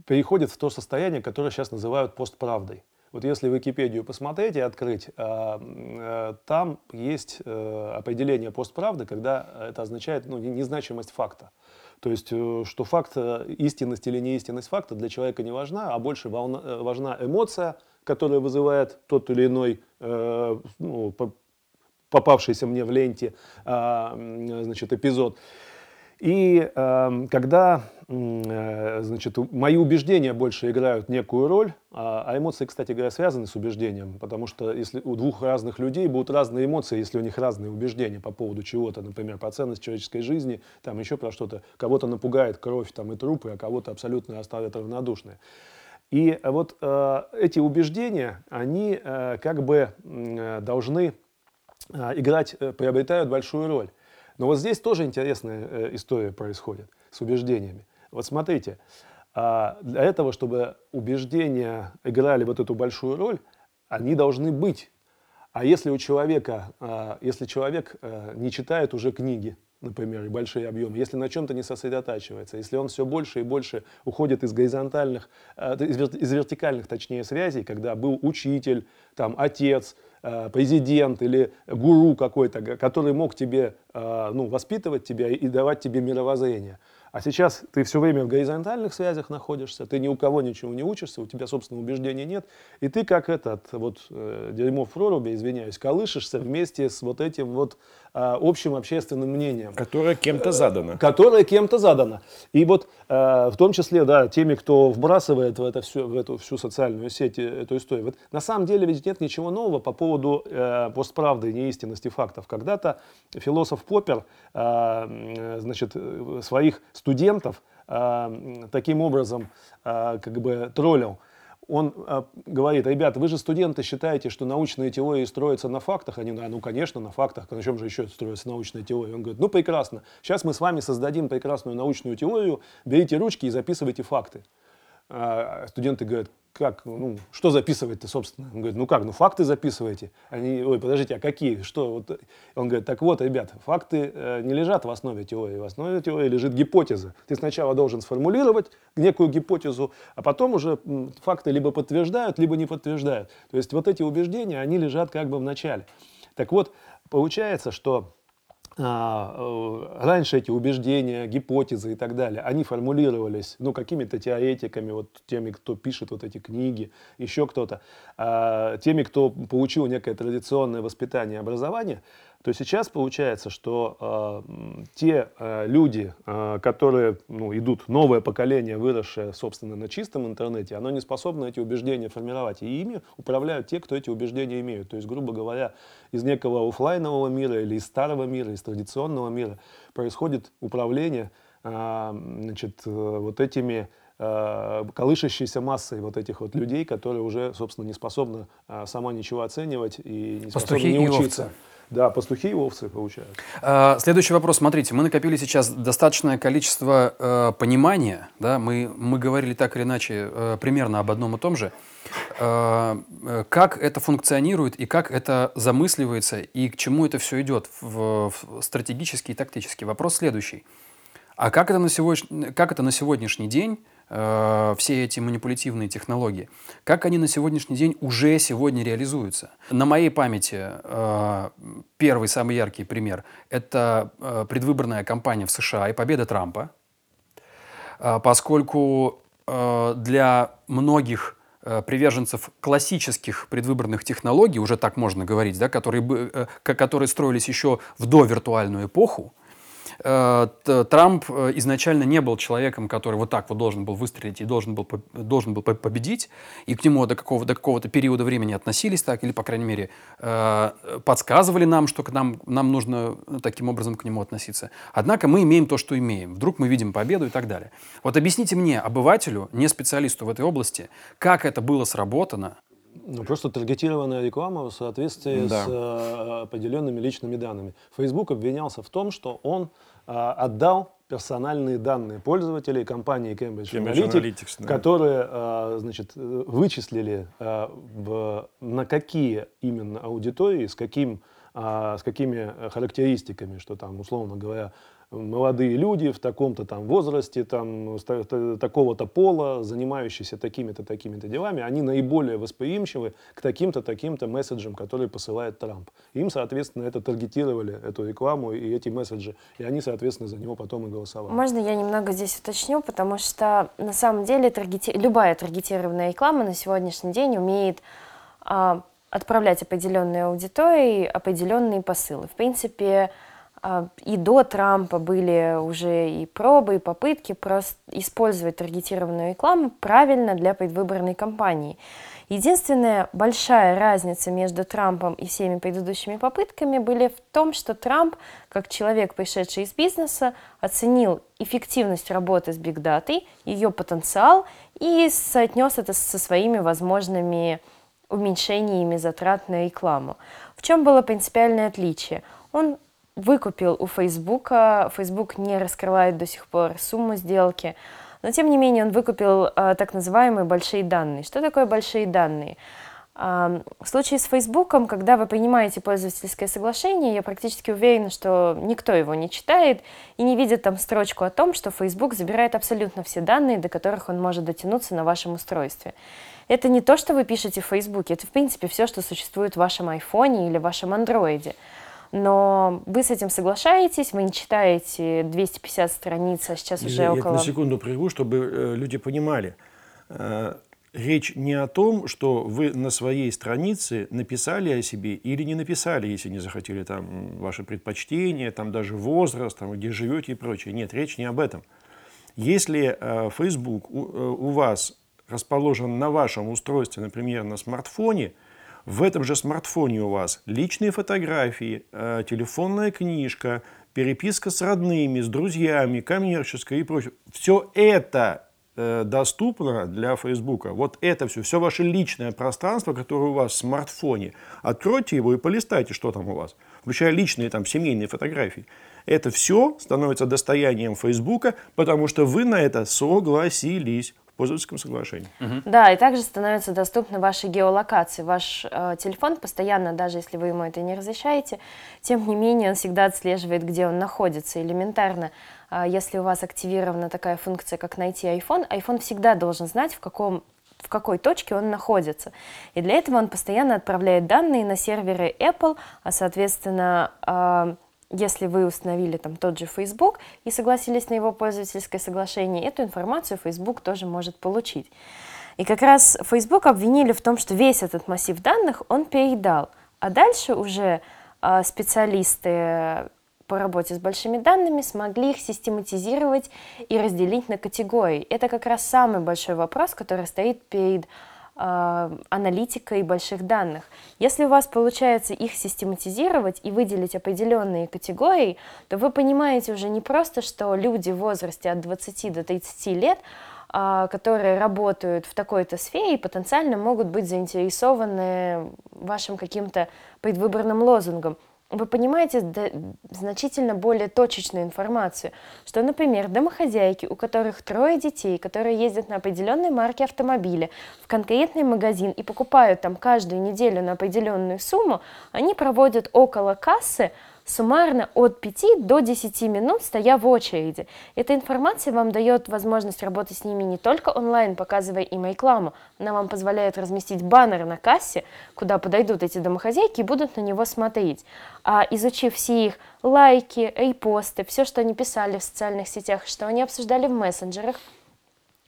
D: переходит в то состояние, которое сейчас называют постправдой. Вот если Википедию посмотреть и открыть, а, там есть э, определение постправды, когда это означает ну, незначимость факта. То есть, э, что факт, истинность или неистинность факта для человека не важна, а больше важна эмоция, которая вызывает тот или иной ну, попавшийся мне в ленте а, значит, эпизод. И э, когда э, значит, мои убеждения больше играют некую роль, а, а эмоции, кстати говоря, связаны с убеждением, потому что если у двух разных людей будут разные эмоции, если у них разные убеждения по поводу чего-то, например, про ценность человеческой жизни, там еще про что-то, кого-то напугает кровь там, и трупы, а кого-то абсолютно оставят равнодушные. И вот э, эти убеждения, они э, как бы э, должны э, играть, э, приобретают большую роль. Но вот здесь тоже интересная э, история происходит с убеждениями. Вот смотрите, а, для этого, чтобы убеждения играли вот эту большую роль, они должны быть. А если у человека, а, если человек э, не читает уже книги, например, и большие объемы, если на чем-то не сосредотачивается, если он все больше и больше уходит из горизонтальных, э, из вертикальных, точнее, связей, когда был учитель, там, отец, президент или гуру какой-то, который мог тебе, э, ну, воспитывать тебя и давать тебе мировоззрение. А сейчас ты все время в горизонтальных связях находишься, ты ни у кого ничего не учишься, у тебя собственного убеждения нет, и ты как этот вот э, дерьмо в проруби, извиняюсь, колышешься вместе с вот этим вот э, общим общественным мнением.
B: Которое кем-то задано.
D: Которое кем-то задано. И вот э, в том числе, да, теми, кто вбрасывает в, это все, в эту всю социальную сеть э, эту историю. Вот на самом деле ведь нет ничего нового по поводу э, постправды и неистинности фактов. Когда-то философ Поппер, э, значит, э, своих студентов э, таким образом э, как бы троллил. Он э, говорит, ребята, вы же студенты считаете, что научные теории строятся на фактах? Они, да, ну конечно, на фактах, на чем же еще строится научная теория? Он говорит, ну прекрасно, сейчас мы с вами создадим прекрасную научную теорию, берите ручки и записывайте факты. А студенты говорят, как, ну, что записывать-то, собственно? Он говорит, ну как, ну факты записывайте. Они, ой, подождите, а какие, что? Вот. Он говорит, так вот, ребята, факты э, не лежат в основе теории, в основе теории лежит гипотеза. Ты сначала должен сформулировать некую гипотезу, а потом уже м, факты либо подтверждают, либо не подтверждают. То есть вот эти убеждения, они лежат как бы в начале. Так вот, получается, что раньше эти убеждения, гипотезы и так далее, они формулировались ну, какими-то теоретиками, вот теми, кто пишет вот эти книги, еще кто-то, а, теми, кто получил некое традиционное воспитание и образование, то сейчас получается, что э, те э, люди, э, которые ну, идут, новое поколение, выросшее, собственно, на чистом интернете, оно не способно эти убеждения формировать. И ими управляют те, кто эти убеждения имеют. То есть, грубо говоря, из некого офлайнового мира или из старого мира, из традиционного мира происходит управление э, значит, э, вот этими колышащейся массой вот этих вот людей, которые уже, собственно, не способны сама ничего оценивать и не способны
A: Пастухи
D: не учиться.
A: Овцы.
D: Да, пастухи и овцы получают.
A: А, следующий вопрос. Смотрите, мы накопили сейчас достаточное количество э, понимания. Да? Мы, мы говорили так или иначе э, примерно об одном и том же. Э, э, как это функционирует и как это замысливается и к чему это все идет в, в стратегически и тактически. Вопрос следующий. А как это на, сегодня, как это на сегодняшний день Э, все эти манипулятивные технологии, как они на сегодняшний день уже сегодня реализуются. На моей памяти э, первый самый яркий пример – это э, предвыборная кампания в США и победа Трампа, поскольку для многих приверженцев классических предвыборных технологий, уже так можно говорить, да, которые, которые строились еще в довиртуальную эпоху, Э, Трамп э, изначально не был человеком, который вот так вот должен был выстрелить и должен был, должен был победить, и к нему до, какого, до какого-то периода времени относились так, или, по крайней мере, э, подсказывали нам, что к нам, нам нужно таким образом к нему относиться. Однако мы имеем то, что имеем. Вдруг мы видим победу и так далее. Вот объясните мне, обывателю, не специалисту в этой области, как это было сработано,
D: ну, просто таргетированная реклама в соответствии да. с э, определенными личными данными. Facebook обвинялся в том, что он э, отдал персональные данные пользователей компании Cambridge, Cambridge Analytica, Analytics да. которые э, значит, вычислили, э, в, на какие именно аудитории, с каким а с какими характеристиками, что там, условно говоря, молодые люди в таком-то там возрасте, там, такого-то пола, занимающиеся такими-то, такими-то делами, они наиболее восприимчивы к таким-то, таким-то месседжам, которые посылает Трамп. Им, соответственно, это таргетировали, эту рекламу и эти месседжи, и они, соответственно, за него потом и голосовали.
C: Можно я немного здесь уточню, потому что на самом деле таргети... любая таргетированная реклама на сегодняшний день умеет а, отправлять определенной аудитории определенные посылы. В принципе, и до Трампа были уже и пробы, и попытки просто использовать таргетированную рекламу правильно для предвыборной кампании. Единственная большая разница между Трампом и всеми предыдущими попытками были в том, что Трамп, как человек, пришедший из бизнеса, оценил эффективность работы с бигдатой, ее потенциал и соотнес это со своими возможными уменьшениями затрат на рекламу. В чем было принципиальное отличие? Он выкупил у Фейсбука, Facebook не раскрывает до сих пор сумму сделки, но тем не менее он выкупил а, так называемые большие данные. Что такое большие данные? А, в случае с Фейсбуком, когда вы принимаете пользовательское соглашение, я практически уверена, что никто его не читает и не видит там строчку о том, что Facebook забирает абсолютно все данные, до которых он может дотянуться на вашем устройстве. Это не то, что вы пишете в Фейсбуке, это в принципе все, что существует в вашем айфоне или вашем андроиде но вы с этим соглашаетесь, вы не читаете 250 страниц, а сейчас уже
B: я,
C: около...
B: Я на секунду прерву, чтобы э, люди понимали. Э, речь не о том, что вы на своей странице написали о себе или не написали, если не захотели там ваши предпочтения, там даже возраст, там, где живете и прочее. Нет, речь не об этом. Если э, Facebook у, э, у вас расположен на вашем устройстве, например, на смартфоне, в этом же смартфоне у вас личные фотографии, э, телефонная книжка, переписка с родными, с друзьями, коммерческая и прочее. Все это э, доступно для Фейсбука. Вот это все, все ваше личное пространство, которое у вас в смартфоне. Откройте его и полистайте, что там у вас, включая личные там семейные фотографии. Это все становится достоянием Фейсбука, потому что вы на это согласились пользовательском соглашении.
C: Угу. Да, и также становится доступна ваша геолокация. Ваш э, телефон постоянно, даже если вы ему это не разрешаете, тем не менее он всегда отслеживает, где он находится. Элементарно, э, если у вас активирована такая функция, как найти iPhone, iPhone всегда должен знать, в каком в какой точке он находится. И для этого он постоянно отправляет данные на серверы Apple, а, соответственно, э, если вы установили там тот же Facebook и согласились на его пользовательское соглашение, эту информацию Facebook тоже может получить. И как раз Facebook обвинили в том, что весь этот массив данных он передал. А дальше уже э, специалисты по работе с большими данными смогли их систематизировать и разделить на категории. Это как раз самый большой вопрос, который стоит перед аналитикой больших данных. Если у вас получается их систематизировать и выделить определенные категории, то вы понимаете уже не просто, что люди в возрасте от 20 до 30 лет а, которые работают в такой-то сфере, потенциально могут быть заинтересованы вашим каким-то предвыборным лозунгом вы понимаете значительно более точечную информацию, что, например, домохозяйки, у которых трое детей, которые ездят на определенной марке автомобиля в конкретный магазин и покупают там каждую неделю на определенную сумму, они проводят около кассы суммарно от 5 до 10 минут, стоя в очереди. Эта информация вам дает возможность работать с ними не только онлайн, показывая им рекламу, она вам позволяет разместить баннер на кассе, куда подойдут эти домохозяйки и будут на него смотреть. А изучив все их лайки, репосты, все, что они писали в социальных сетях, что они обсуждали в мессенджерах,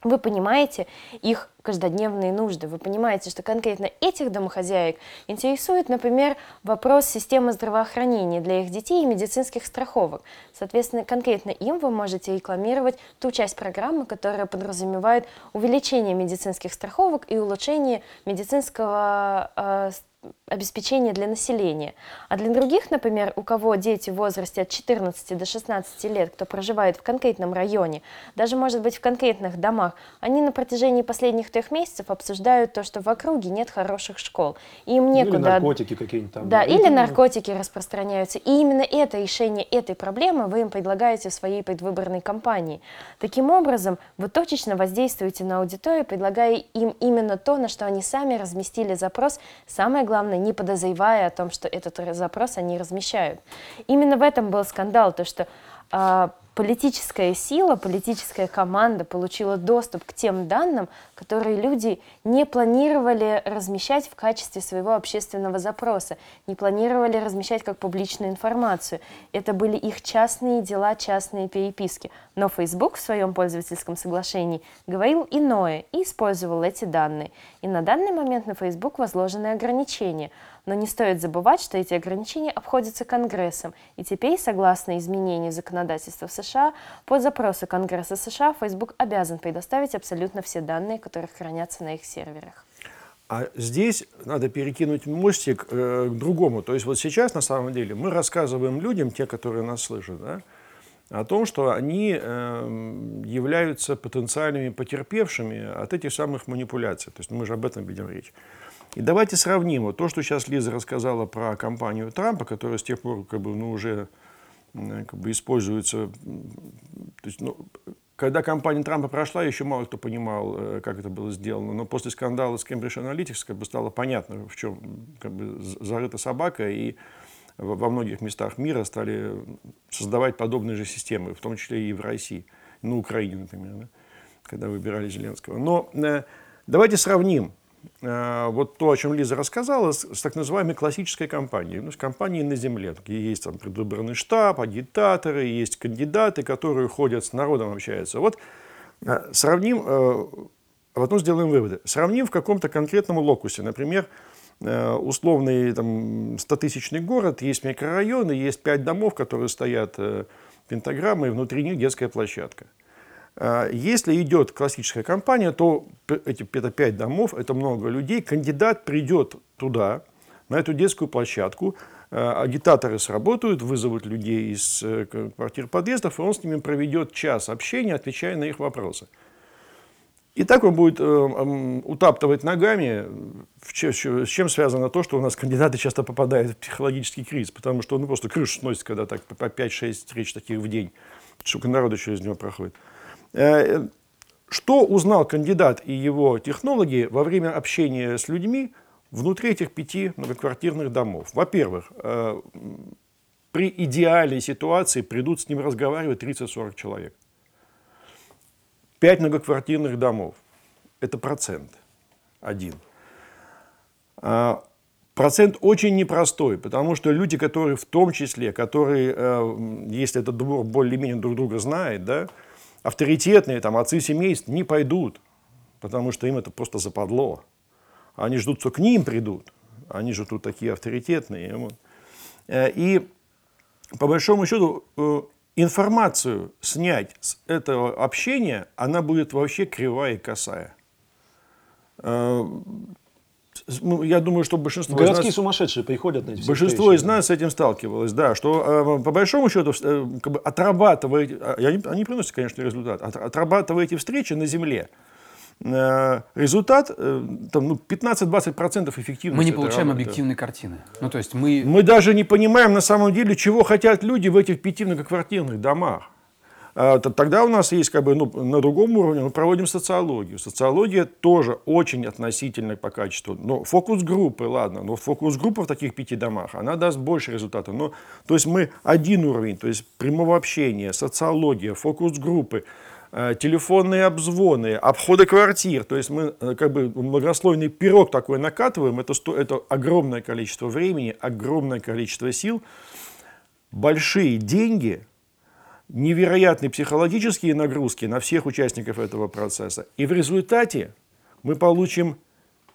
C: вы понимаете их каждодневные нужды, вы понимаете, что конкретно этих домохозяек интересует, например, вопрос системы здравоохранения для их детей и медицинских страховок. Соответственно, конкретно им вы можете рекламировать ту часть программы, которая подразумевает увеличение медицинских страховок и улучшение медицинского э, обеспечения для населения. А для других, например, у кого дети в возрасте от 14 до 16 лет, кто проживает в конкретном районе, даже может быть в конкретных домах, они на протяжении последних трех месяцев обсуждают то, что в округе нет хороших школ. И им некуда...
D: Или наркотики какие-нибудь там.
C: Да, или наркотики распространяются. И именно это решение этой проблемы вы им предлагаете в своей предвыборной кампании. Таким образом, вы точечно воздействуете на аудиторию, предлагая им именно то, на что они сами разместили запрос, самое главное, не подозревая о том, что этот запрос они размещают. Именно в этом был скандал, то что а, политическая сила, политическая команда получила доступ к тем данным, которые люди не планировали размещать в качестве своего общественного запроса, не планировали размещать как публичную информацию. Это были их частные дела, частные переписки. Но Facebook в своем пользовательском соглашении говорил иное и использовал эти данные. И на данный момент на Facebook возложены ограничения – но не стоит забывать, что эти ограничения обходятся Конгрессом. И теперь, согласно изменению законодательства в США, по запросу Конгресса США Facebook обязан предоставить абсолютно все данные, которые хранятся на их серверах.
B: А здесь надо перекинуть мостик э, к другому. То есть вот сейчас на самом деле мы рассказываем людям, те, которые нас слышат, да, о том, что они э, являются потенциальными потерпевшими от этих самых манипуляций. То есть мы же об этом ведем речь. И давайте сравним вот то, что сейчас Лиза рассказала про кампанию Трампа, которая с тех пор как бы, ну, уже как бы используется. То есть, ну, когда кампания Трампа прошла, еще мало кто понимал, э, как это было сделано. Но после скандала с Cambridge Analytics как бы стало понятно, в чем как бы, зарыта собака. И во многих местах мира стали создавать подобные же системы, в том числе и в России, на Украине, например, да, когда выбирали Зеленского. Но э, давайте сравним Э, вот то, о чем Лиза рассказала, с, с так называемой классической кампанией, ну, с кампанией на земле. Такие есть там предвыборный штаб, агитаторы, есть кандидаты, которые ходят с народом, общаются. Вот э, сравним, э, потом сделаем выводы. Сравним в каком-то конкретном локусе. Например, условный там, 100-тысячный город, есть микрорайоны, есть пять домов, которые стоят пентаграммой, внутри них детская площадка. А, если идет классическая кампания, то эти, это пять домов, это много людей. Кандидат придет туда, на эту детскую площадку, а, агитаторы сработают, вызовут людей из э, квартир подъездов, и он с ними проведет час общения, отвечая на их вопросы. И так он будет э, утаптывать ногами, с чем связано то, что у нас кандидаты часто попадают в психологический кризис, потому что ну, просто крышу сносит, когда так по 5-6 встреч таких в день, сколько народу через него проходит. Э, что узнал кандидат и его технологи во время общения с людьми внутри этих пяти многоквартирных домов? Во-первых, э, при идеальной ситуации придут с ним разговаривать 30-40 человек. Пять многоквартирных домов. Это процент один. А, процент очень непростой, потому что люди, которые в том числе, которые, э, если этот двор более-менее друг друга знает, да, авторитетные там, отцы семейств не пойдут, потому что им это просто западло. Они ждут, что к ним придут. Они же тут такие авторитетные. Э, и по большому счету э, информацию снять с этого общения, она будет вообще кривая и косая. Ну, я думаю, что большинство
D: Городские
B: из нас,
D: сумасшедшие приходят на эти
B: Большинство из нас с этим сталкивалось, да, что э, по большому счету, э, как бы отрабатывая, э, они, они приносят, конечно, результат, от, отрабатывая эти встречи на земле, э, результат э, там, ну, 15-20% эффективности.
A: Мы не получаем работы. объективной картины. Ну, то есть мы...
B: мы даже не понимаем на самом деле, чего хотят люди в этих пяти многоквартирных домах. А, тогда у нас есть как бы ну, на другом уровне, мы проводим социологию. Социология тоже очень относительно по качеству. Но фокус-группы, ладно, но фокус-группа в таких пяти домах, она даст больше результатов. Но, то есть мы один уровень, то есть прямого общения, социология, фокус-группы, э, телефонные обзвоны, обходы квартир. То есть мы э, как бы многослойный пирог такой накатываем. Это, это огромное количество времени, огромное количество сил, большие деньги – невероятные психологические нагрузки на всех участников этого процесса. И в результате мы получим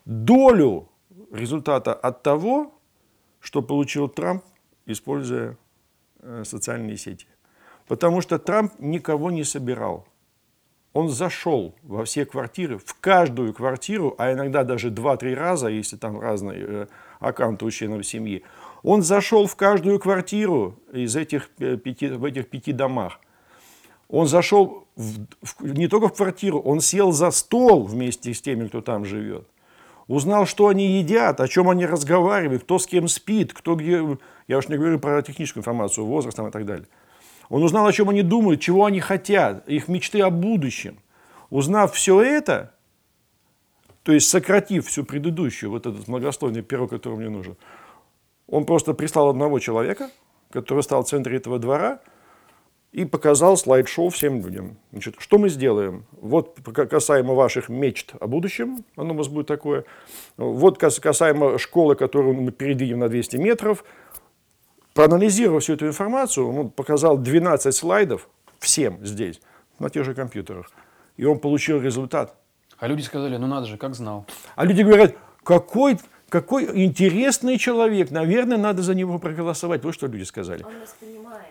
B: долю результата от того, что получил Трамп, используя э, социальные сети. Потому что Трамп никого не собирал. Он зашел во все квартиры, в каждую квартиру, а иногда даже 2-3 раза, если там разные э, аккаунты у членов семьи. Он зашел в каждую квартиру из этих э, пяти, в этих пяти домах. Он зашел в, в, не только в квартиру, он сел за стол вместе с теми, кто там живет. Узнал, что они едят, о чем они разговаривают, кто с кем спит, кто где... Я уж не говорю про техническую информацию, возраст там и так далее. Он узнал, о чем они думают, чего они хотят, их мечты о будущем. Узнав все это, то есть сократив всю предыдущую, вот этот многослойный пирог, который мне нужен, он просто прислал одного человека, который стал в центре этого двора, и показал слайд-шоу всем людям. Значит, что мы сделаем? Вот касаемо ваших мечт о будущем, оно у вас будет такое. Вот касаемо школы, которую мы передвинем на 200 метров. Проанализировав всю эту информацию, он показал 12 слайдов всем здесь, на тех же компьютерах. И он получил результат.
A: А люди сказали, ну надо же, как знал.
B: А люди говорят, какой, какой интересный человек, наверное, надо за него проголосовать. Вот что люди сказали. Он нас понимает.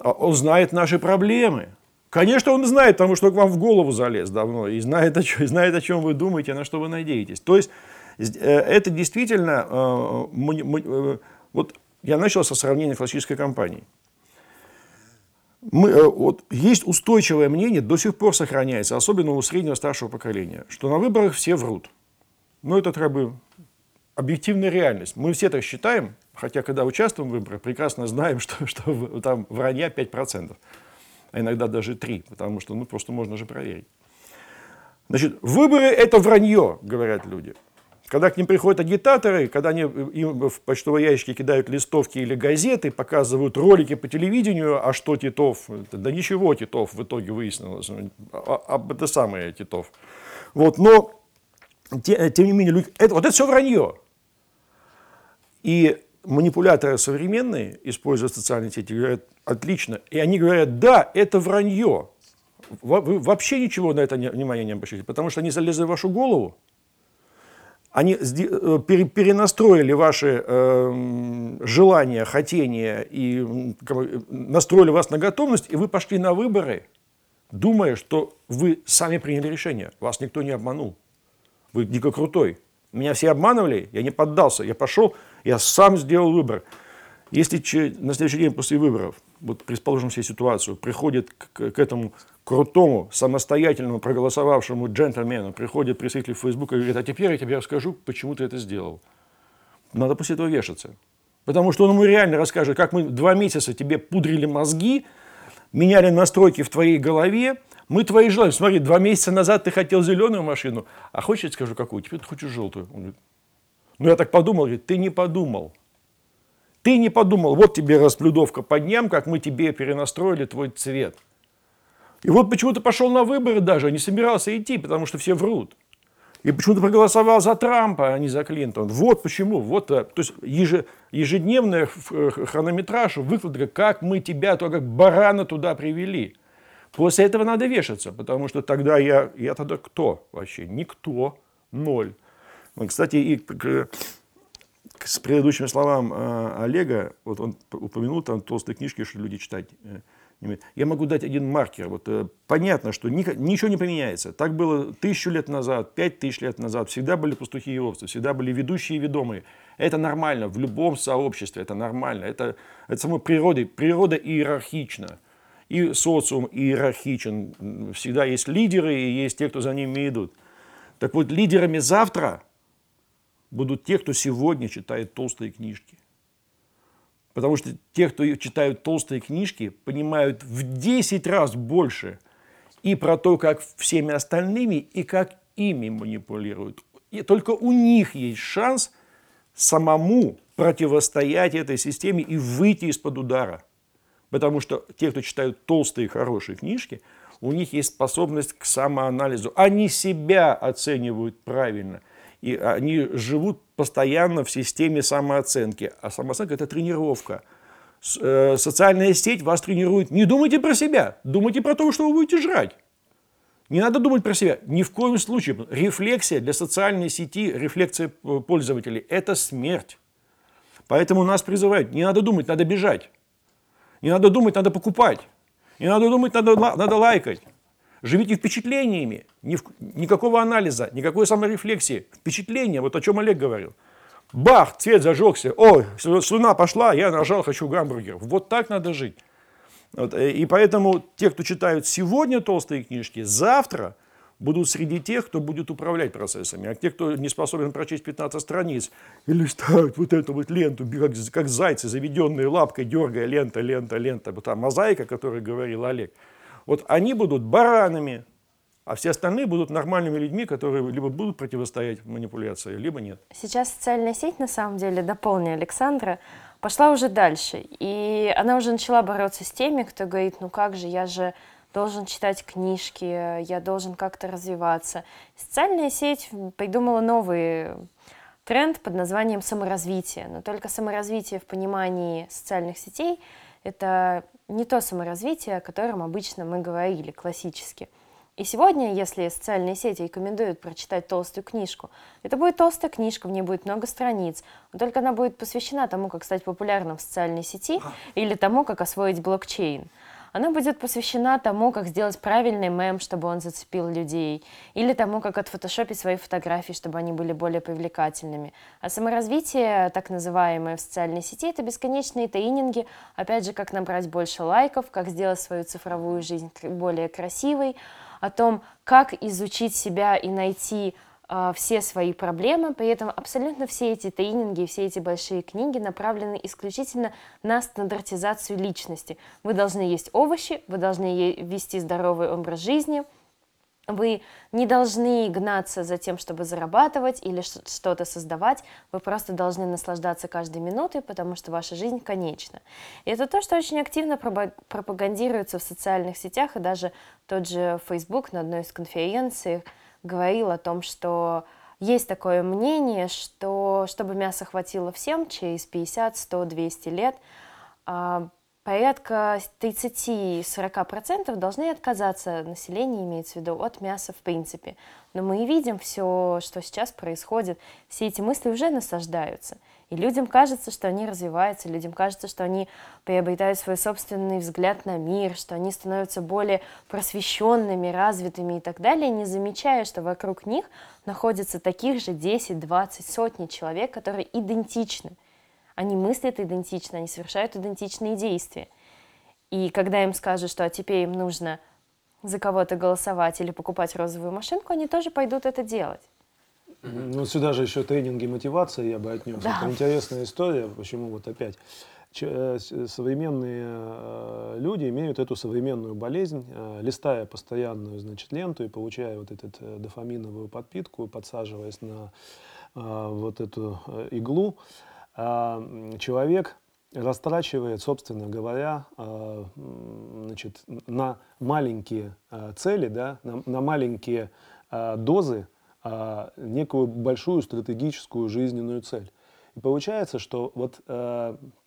B: А он знает наши проблемы. Конечно, он знает, потому что к вам в голову залез давно и знает, о чем, знает, о чем вы думаете, на что вы надеетесь. То есть э, это действительно, э, э, вот я начал со сравнения классической компании. Мы, вот, есть устойчивое мнение, до сих пор сохраняется, особенно у среднего старшего поколения, что на выборах все врут. Ну, это как бы объективная реальность. Мы все так считаем, хотя когда участвуем в выборах, прекрасно знаем, [laughs] что, что там вранья 5%, а иногда даже 3%, потому что ну, просто можно же проверить. Значит, выборы – это вранье, говорят люди. Когда к ним приходят агитаторы, когда они им в почтовые ящики кидают листовки или газеты, показывают ролики по телевидению, а что Титов, да ничего Титов в итоге выяснилось, а, а, это самое Титов. Вот, но тем не менее, это, вот это все вранье. И манипуляторы современные используют социальные сети, говорят, отлично. И они говорят, да, это вранье. Вы вообще ничего на это внимания не обращаете, потому что они залезли в вашу голову, они э, перенастроили ваши э, желания, хотения и настроили вас на готовность, и вы пошли на выборы, думая, что вы сами приняли решение, вас никто не обманул. Вы дико крутой. Меня все обманывали, я не поддался, я пошел, я сам сделал выбор. Если на следующий день после выборов, вот предположим себе ситуацию, приходит к, к этому крутому, самостоятельному, проголосовавшему джентльмену, приходит представитель Фейсбука и говорит, а теперь я тебе расскажу, почему ты это сделал. Надо после этого вешаться. Потому что он ему реально расскажет, как мы два месяца тебе пудрили мозги, меняли настройки в твоей голове, мы твои желания. Смотри, два месяца назад ты хотел зеленую машину, а хочешь, я скажу, какую? Теперь ты хочешь желтую. Он говорит, ну я так подумал, говорит, ты не подумал. Ты не подумал, вот тебе расплюдовка по дням, как мы тебе перенастроили твой цвет. И вот почему ты пошел на выборы даже, не собирался идти, потому что все врут. И почему ты проголосовал за Трампа, а не за Клинтон. Вот почему. Вот, э, то есть ежедневный э, хронометраж, выкладка, как мы тебя, то как барана туда привели. После этого надо вешаться, потому что тогда я, я тогда кто вообще? Никто, ноль. Кстати, и к, к, с предыдущими словам э, Олега, вот он упомянул там толстые книжки, что люди читать э, я могу дать один маркер. Вот, э, понятно, что ни, ничего не поменяется. Так было тысячу лет назад, пять тысяч лет назад. Всегда были пастухи и овцы, всегда были ведущие и ведомые. Это нормально в любом сообществе, это нормально. Это, это самой природой. Природа иерархична и социум иерархичен. Всегда есть лидеры и есть те, кто за ними идут. Так вот, лидерами завтра будут те, кто сегодня читает толстые книжки. Потому что те, кто читают толстые книжки, понимают в 10 раз больше и про то, как всеми остальными, и как ими манипулируют. И только у них есть шанс самому противостоять этой системе и выйти из-под удара. Потому что те, кто читают толстые хорошие книжки, у них есть способность к самоанализу. Они себя оценивают правильно. И они живут постоянно в системе самооценки. А самооценка – это тренировка. Э, социальная сеть вас тренирует. Не думайте про себя, думайте про то, что вы будете жрать. Не надо думать про себя. Ни в коем случае. Рефлексия для социальной сети, рефлексия пользователей – это смерть. Поэтому нас призывают, не надо думать, надо бежать. Не надо думать, надо покупать. Не надо думать, надо, надо лайкать. Живите впечатлениями. Ни, никакого анализа, никакой саморефлексии. Впечатления, вот о чем Олег говорил. Бах, цвет зажегся. Ой, слюна пошла, я нажал, хочу гамбургер. Вот так надо жить. Вот, э, и поэтому те, кто читают сегодня толстые книжки, завтра будут среди тех, кто будет управлять процессами. А те, кто не способен прочесть 15 страниц и листать вот эту вот ленту, как, как зайцы, заведенные лапкой, дергая лента, лента, лента, вот та мозаика, о которой говорил Олег, вот они будут баранами, а все остальные будут нормальными людьми, которые либо будут противостоять манипуляции, либо нет.
C: Сейчас социальная сеть, на самом деле, дополню Александра, пошла уже дальше. И она уже начала бороться с теми, кто говорит, ну как же, я же должен читать книжки, я должен как-то развиваться. Социальная сеть придумала новый тренд под названием саморазвитие. Но только саморазвитие в понимании социальных сетей — это не то саморазвитие, о котором обычно мы говорили классически. И сегодня, если социальные сети рекомендуют прочитать толстую книжку, это будет толстая книжка, в ней будет много страниц, но только она будет посвящена тому, как стать популярным в социальной сети или тому, как освоить блокчейн. Она будет посвящена тому, как сделать правильный мем, чтобы он зацепил людей, или тому, как отфотошопить свои фотографии, чтобы они были более привлекательными. А саморазвитие, так называемое в социальной сети, это бесконечные тренинги, опять же, как набрать больше лайков, как сделать свою цифровую жизнь более красивой, о том, как изучить себя и найти все свои проблемы. При этом абсолютно все эти тренинги, все эти большие книги направлены исключительно на стандартизацию личности. Вы должны есть овощи, вы должны вести здоровый образ жизни – вы не должны гнаться за тем, чтобы зарабатывать или что-то создавать. Вы просто должны наслаждаться каждой минутой, потому что ваша жизнь конечна. И это то, что очень активно пропагандируется в социальных сетях, и даже тот же Facebook на одной из конференций говорил о том, что есть такое мнение, что чтобы мясо хватило всем через 50, 100, 200 лет, а, порядка 30-40% должны отказаться, население имеется в виду, от мяса в принципе. Но мы видим все, что сейчас происходит, все эти мысли уже насаждаются. И людям кажется, что они развиваются, людям кажется, что они приобретают свой собственный взгляд на мир, что они становятся более просвещенными, развитыми и так далее, не замечая, что вокруг них находятся таких же 10, 20, сотни человек, которые идентичны – они мыслят идентично, они совершают идентичные действия. И когда им скажут, что а теперь им нужно за кого-то голосовать или покупать розовую машинку, они тоже пойдут это делать.
D: Ну, сюда же еще тренинги мотивации я бы отнес. Да. Это интересная история, почему вот опять. Э, современные э, люди имеют эту современную болезнь, э, листая постоянную значит, ленту и получая вот эту дофаминовую подпитку, подсаживаясь на вот эту иглу, человек растрачивает, собственно говоря, значит, на маленькие цели, да, на, на маленькие дозы некую большую стратегическую жизненную цель. И получается, что вот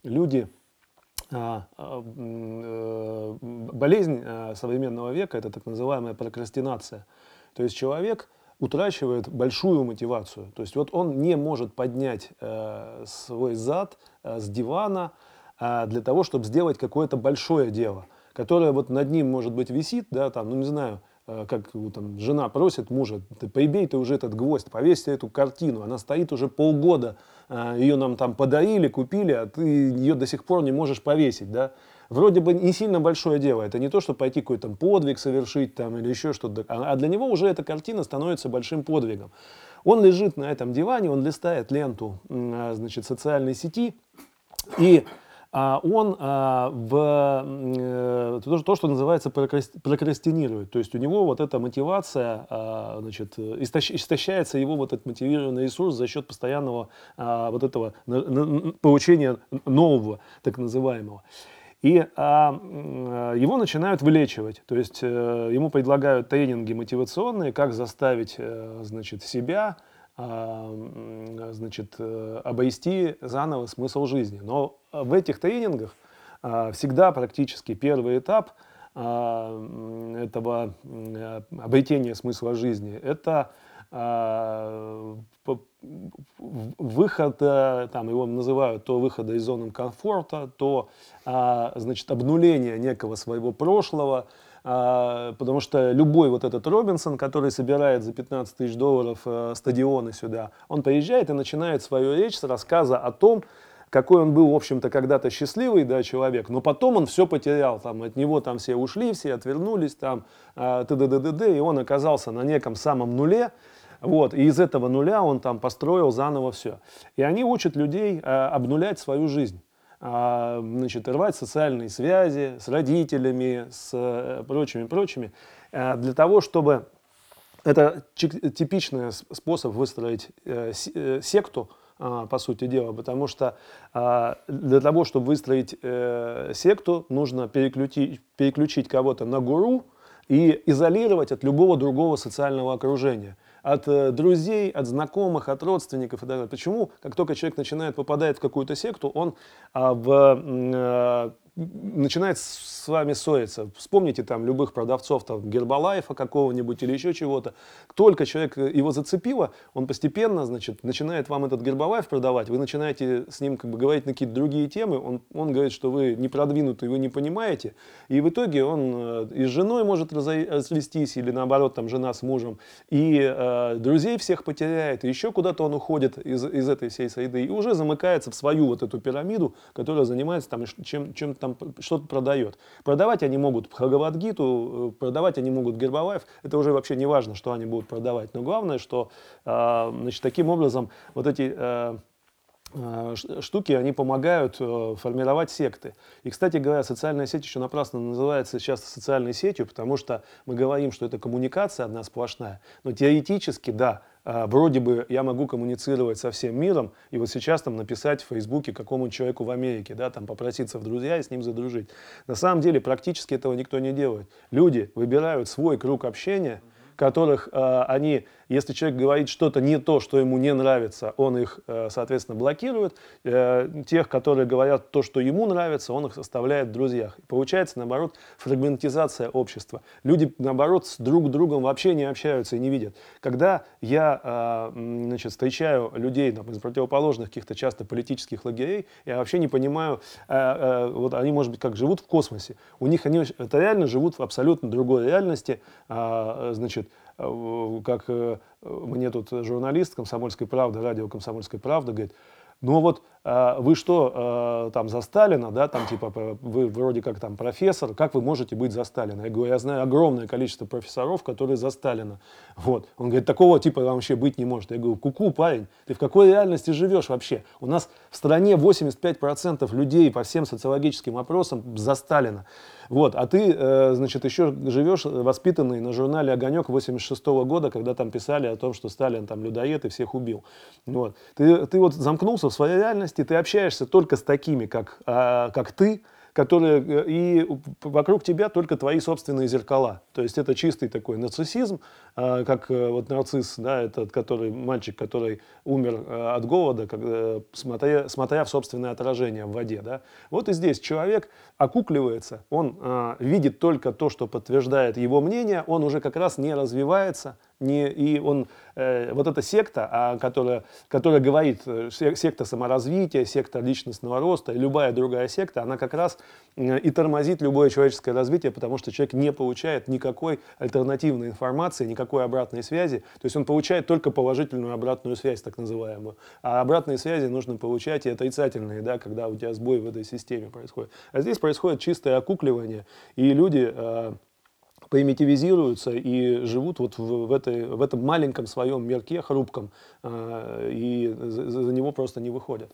D: люди, болезнь современного века – это так называемая прокрастинация. То есть человек – утрачивает большую мотивацию. То есть вот он не может поднять э, свой зад э, с дивана э, для того, чтобы сделать какое-то большое дело, которое вот над ним, может быть, висит, да, там, ну не знаю, э, как там, жена просит мужа, ты поебей ты уже этот гвоздь, повесь эту картину, она стоит уже полгода, э, ее нам там подарили, купили, а ты ее до сих пор не можешь повесить, да, вроде бы не сильно большое дело. Это не то, что пойти какой-то подвиг совершить там или еще что-то. А, а для него уже эта картина становится большим подвигом. Он лежит на этом диване, он листает ленту а, значит, социальной сети, и он в э, то, что называется прокрастинирует. То есть у него вот эта мотивация, значит, истощается его вот этот мотивированный ресурс за счет постоянного вот этого получения нового, так называемого. И а, его начинают вылечивать, то есть э, ему предлагают тренинги мотивационные, как заставить э, значит, себя а, значит, э, обрести заново смысл жизни. Но в этих тренингах а, всегда практически первый этап а, этого обретения смысла жизни – это а, выход, там его называют то выхода из зоны комфорта, то значит, обнуление некого своего прошлого, потому что любой вот этот Робинсон, который собирает за 15 тысяч долларов стадионы сюда, он приезжает и начинает свою речь с рассказа о том, какой он был, в общем-то, когда-то счастливый, да, человек, но потом он все потерял, там, от него там все ушли, все отвернулись, там, э, т.д. и он оказался на неком самом нуле, вот, и из этого нуля он там построил заново все. И они учат людей э, обнулять свою жизнь. А, значит, рвать социальные связи с родителями, с э, прочими, прочими, э, для того, чтобы это типичный способ выстроить э, секту, а, по сути дела, потому что а, для того, чтобы выстроить секту, нужно переключить, переключить кого-то на гуру и изолировать от любого другого социального окружения от э, друзей, от знакомых, от родственников и так далее. Почему, как только человек начинает попадать в какую-то секту, он а, в, а, начинает с вами ссориться. Вспомните там любых продавцов там, Гербалайфа какого-нибудь или еще чего-то. Только человек э, его зацепило, он постепенно значит, начинает вам этот Гербалайф продавать, вы начинаете с ним как бы, говорить на какие-то другие темы, он, он говорит, что вы не продвинутый, вы не понимаете, и в итоге он э, и с женой может развестись, или наоборот, там жена с мужем, и э, друзей всех потеряет, и еще куда-то он уходит из, из этой всей среды, и уже замыкается в свою вот эту пирамиду, которая занимается там чем, чем там что-то продает. Продавать они могут Бхагавадгиту, э, продавать они могут Гербалаев. Это уже вообще не важно, что они будут продавать. Но главное, что а, значит, таким образом вот эти э, э, штуки, они помогают формировать секты. И, кстати говоря, социальная сеть еще напрасно называется сейчас социальной сетью, потому что мы говорим, что это коммуникация одна сплошная. Но теоретически, да, вроде бы я могу коммуницировать со всем миром, и вот сейчас там написать в Фейсбуке какому-нибудь человеку в Америке, да, там попроситься в друзья и с ним задружить. На самом деле практически этого никто не делает. Люди выбирают свой круг общения, которых э, они если человек говорит что-то не то, что ему не нравится, он их, э, соответственно, блокирует. Э, тех, которые говорят то, что ему нравится, он их оставляет в друзьях. Получается, наоборот, фрагментизация общества. Люди, наоборот, с друг другом вообще не общаются и не видят. Когда я э, значит, встречаю людей там, из противоположных каких-то часто политических лагерей, я вообще не понимаю, вот они, может быть, как живут в космосе. У них они это реально живут в абсолютно другой реальности. А, значит, как э, мне тут журналист «Комсомольской правды», радио «Комсомольской правды» говорит, ну вот а, вы что, а, там за Сталина, да, там типа вы вроде как там профессор, как вы можете быть за Сталина? Я говорю, я знаю огромное количество профессоров, которые за Сталина. Вот. Он говорит, такого типа вообще быть не может. Я говорю, куку, -ку, парень, ты в какой реальности живешь вообще? У нас в стране 85% людей по всем социологическим опросам за Сталина. Вот, а ты, э, значит, еще живешь воспитанный на журнале «Огонек» 86 -го года, когда там писали о том, что Сталин там людоед и всех убил. Вот. Ты, ты вот замкнулся в своей реальности, ты общаешься только с такими, как, а, как ты, которые э, и вокруг тебя только твои собственные зеркала. То есть это чистый такой нарциссизм, а, как э, вот нарцисс, да, этот который мальчик, который умер э, от голода, смотря, смотря в собственное отражение в воде, да. Вот и здесь человек окукливается, он а, видит только то, что подтверждает его мнение, он уже как раз не развивается, не, и он, э, вот эта секта, а, которая, которая говорит, э, секта саморазвития, секта личностного роста, любая другая секта, она как раз э, и тормозит любое человеческое развитие, потому что человек не получает никакой альтернативной информации, никакой обратной связи, то есть он получает только положительную обратную связь, так называемую. А обратные связи нужно получать и отрицательные, да, когда у тебя сбой в этой системе происходит. А здесь происходит чистое окукливание, и люди э, примитивизируются и живут вот в, в, этой, в этом маленьком своем мирке хрупком, э, и за, за него просто не выходят.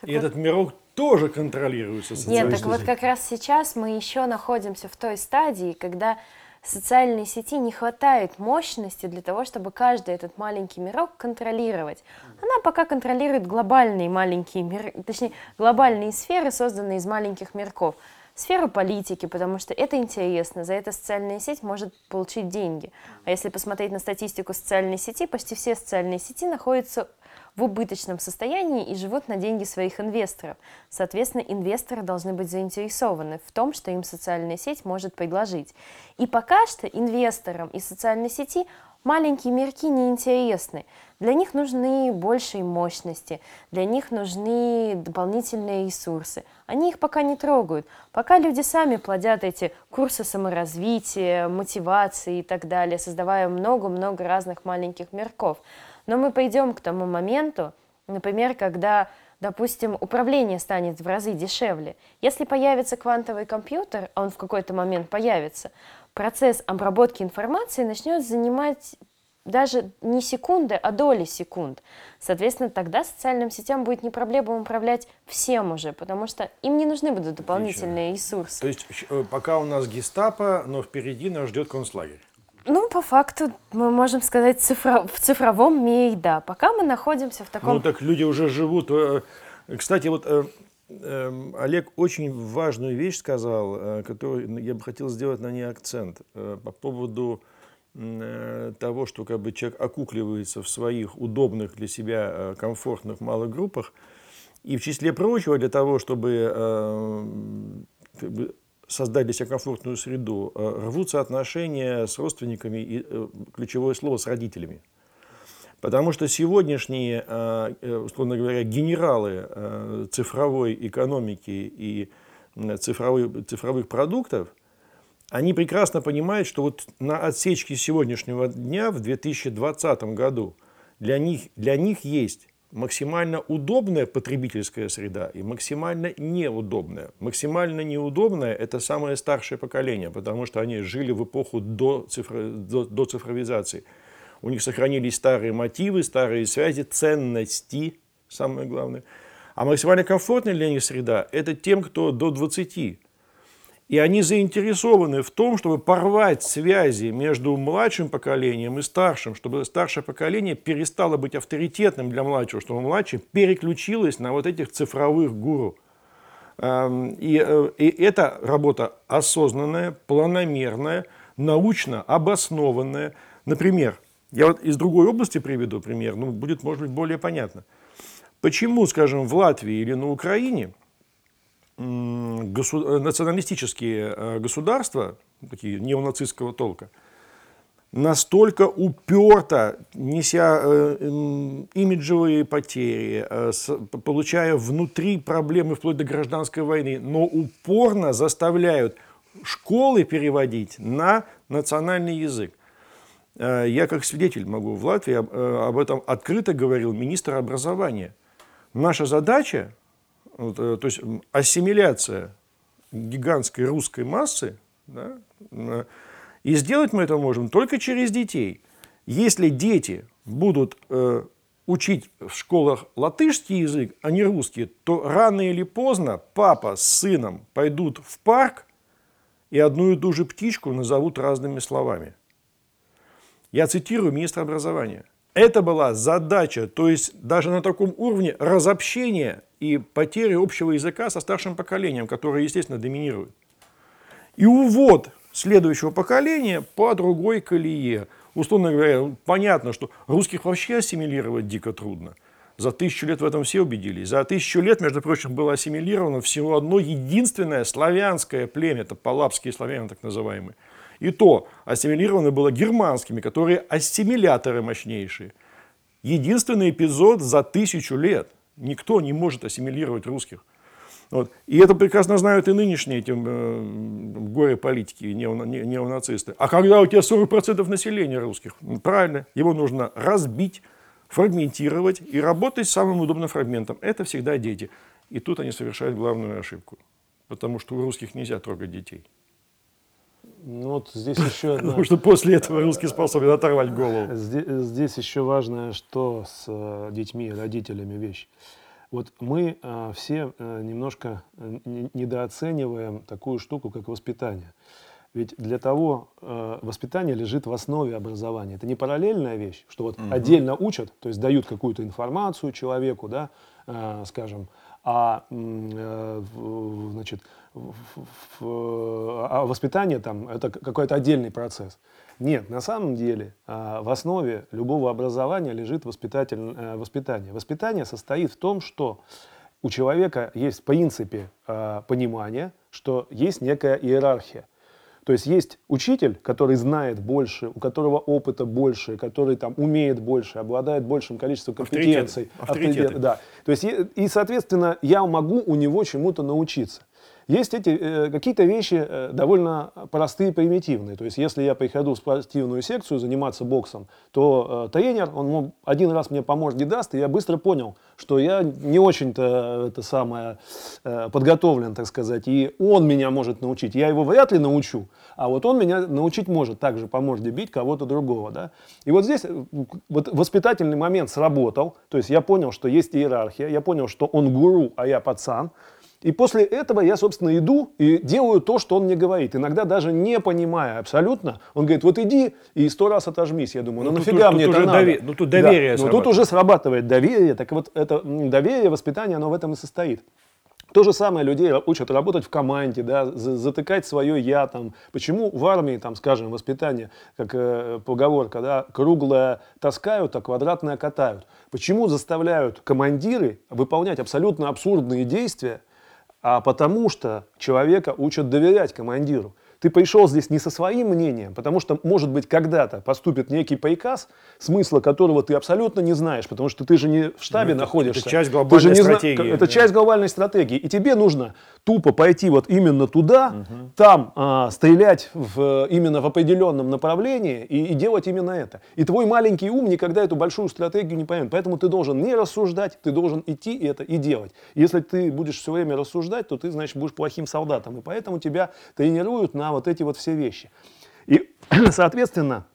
B: Так и вот... этот мирок тоже контролируется
C: Нет, так вот как раз сейчас мы еще находимся в той стадии, когда социальной сети не хватает мощности для того, чтобы каждый этот маленький мирок контролировать. Она пока контролирует глобальные маленькие миры, точнее, глобальные сферы, созданные из маленьких мирков сферу политики, потому что это интересно, за это социальная сеть может получить деньги. А если посмотреть на статистику социальной сети, почти все социальные сети находятся в убыточном состоянии и живут на деньги своих инвесторов. Соответственно, инвесторы должны быть заинтересованы в том, что им социальная сеть может предложить. И пока что инвесторам из социальной сети маленькие мирки неинтересны. Для них нужны большие мощности, для них нужны дополнительные ресурсы. Они их пока не трогают. Пока люди сами плодят эти курсы саморазвития, мотивации и так далее, создавая много-много разных маленьких мирков. Но мы пойдем к тому моменту, например, когда допустим, управление станет в разы дешевле. Если появится квантовый компьютер, а он в какой-то момент появится, процесс обработки информации начнет занимать даже не секунды, а доли секунд. Соответственно, тогда социальным сетям будет не проблема управлять всем уже, потому что им не нужны будут дополнительные Отлично. ресурсы.
B: То есть э, пока у нас гестапо, но впереди нас ждет концлагерь.
C: Ну, по факту, мы можем сказать, цифро... в цифровом мире, да. Пока мы находимся в таком...
B: Ну, так люди уже живут. Э, кстати, вот э, эм, Олег очень важную вещь сказал, которую я бы хотел сделать на ней акцент по поводу Э, того, что как бы человек окукливается в своих удобных для себя э, комфортных малых группах. И в числе прочего, для того, чтобы э, создать для себя комфортную среду, рвутся отношения с родственниками и ключевое слово с родителями. Потому что сегодняшние, условно говоря, генералы цифровой экономики и цифровой, цифровых продуктов – они прекрасно понимают, что вот на отсечке сегодняшнего дня в 2020 году для них, для них есть максимально удобная потребительская среда и максимально неудобная. Максимально неудобная – это самое старшее поколение, потому что они жили в эпоху до, цифро, до, до цифровизации. У них сохранились старые мотивы, старые связи, ценности, самое главное. А максимально комфортная для них среда – это тем, кто до 20 и они заинтересованы в том, чтобы порвать связи между младшим поколением и старшим, чтобы старшее поколение перестало быть авторитетным для младшего, чтобы младшее переключилось на вот этих цифровых гуру. Эм, и, э, и это работа осознанная, планомерная, научно обоснованная. Например, я вот из другой области приведу пример, ну, будет, может быть, более понятно. Почему, скажем, в Латвии или на Украине – госу... националистические э, государства, такие неонацистского толка, настолько уперто, неся э, имиджевые потери, э, получая внутри проблемы вплоть до гражданской войны, но упорно заставляют школы переводить на национальный язык. Я как свидетель могу в Латвии об этом открыто говорил министр образования. Наша задача э, то есть ассимиляция гигантской русской массы, да, и сделать мы это можем только через детей. Если дети будут э, учить в школах латышский язык, а не русский, то рано или поздно папа с сыном пойдут в парк и одну и ту же птичку назовут разными словами. Я цитирую министра образования. Это была задача, то есть даже на таком уровне разобщения и потери общего языка со старшим поколением, которое, естественно, доминирует. И увод следующего поколения по другой колее. Условно говоря, понятно, что русских вообще ассимилировать дико трудно. За тысячу лет в этом все убедились. За тысячу лет, между прочим, было ассимилировано всего одно единственное славянское племя, это палапские славяне так называемые. И то ассимилировано было германскими, которые ассимиляторы мощнейшие. Единственный эпизод за тысячу лет. Никто не может ассимилировать русских. Вот. И это прекрасно знают и нынешние эти э, горе-политики, неонацисты. А когда у тебя 40% населения русских, правильно, его нужно разбить, фрагментировать и работать с самым удобным фрагментом. Это всегда дети. И тут они совершают главную ошибку. Потому что у русских нельзя трогать детей.
D: Ну, вот здесь еще одна...
B: Потому что после этого русский способен оторвать голову.
D: Здесь, здесь еще важное, что с э, детьми, родителями вещь. Вот мы э, все э, немножко э, недооцениваем такую штуку, как воспитание. Ведь для того э, воспитание лежит в основе образования. Это не параллельная вещь, что вот угу. отдельно учат, то есть дают какую-то информацию человеку, да, э, скажем, а э, значит, а воспитание там это какой-то отдельный процесс. Нет, на самом деле а, в основе любого образования лежит воспитатель, э, воспитание. Воспитание состоит в том, что у человека есть в принципе а, понимание, что есть некая иерархия. То есть есть учитель, который знает больше, у которого опыта больше, который там умеет больше, обладает большим количеством компетенций.
B: Авторитет. Авторитет,
D: да. То есть и, соответственно, я могу у него чему-то научиться. Есть эти э, какие-то вещи э, довольно простые примитивные. То есть, если я приходу в спортивную секцию заниматься боксом, то э, тренер, он один раз мне по морде даст, и я быстро понял, что я не очень-то это самое э, подготовлен, так сказать, и он меня может научить. Я его вряд ли научу, а вот он меня научить может также по морде бить кого-то другого, да. И вот здесь э, вот воспитательный момент сработал, то есть я понял, что есть иерархия, я понял, что он гуру, а я пацан, и после этого я, собственно, иду и делаю то, что он мне говорит. Иногда даже не понимая абсолютно. Он говорит, вот иди и сто раз отожмись. Я думаю, ну, ну нафига тут, мне тут это надо? Довер...
B: Ну тут доверие
D: да. Ну тут уже срабатывает доверие. Так вот это доверие, воспитание, оно в этом и состоит. То же самое людей учат работать в команде, да, затыкать свое я. Там. Почему в армии, там, скажем, воспитание, как э, поговорка, да, круглое таскают, а квадратное катают? Почему заставляют командиры выполнять абсолютно абсурдные действия, а потому что человека учат доверять командиру. Ты пришел здесь не со своим мнением, потому что, может быть, когда-то поступит некий приказ, смысла которого ты абсолютно не знаешь, потому что ты же не в штабе ну, находишься.
B: Это часть глобальной стратегии.
D: Зна... Это да. часть глобальной стратегии. И тебе нужно тупо пойти вот именно туда, угу. там а, стрелять в, именно в определенном направлении и, и делать именно это. И твой маленький ум никогда эту большую стратегию не поймет. Поэтому ты должен не рассуждать, ты должен идти это и делать. Если ты будешь все время рассуждать, то ты, значит, будешь плохим солдатом. И поэтому тебя тренируют на вот эти вот все вещи. И, [clears throat] соответственно,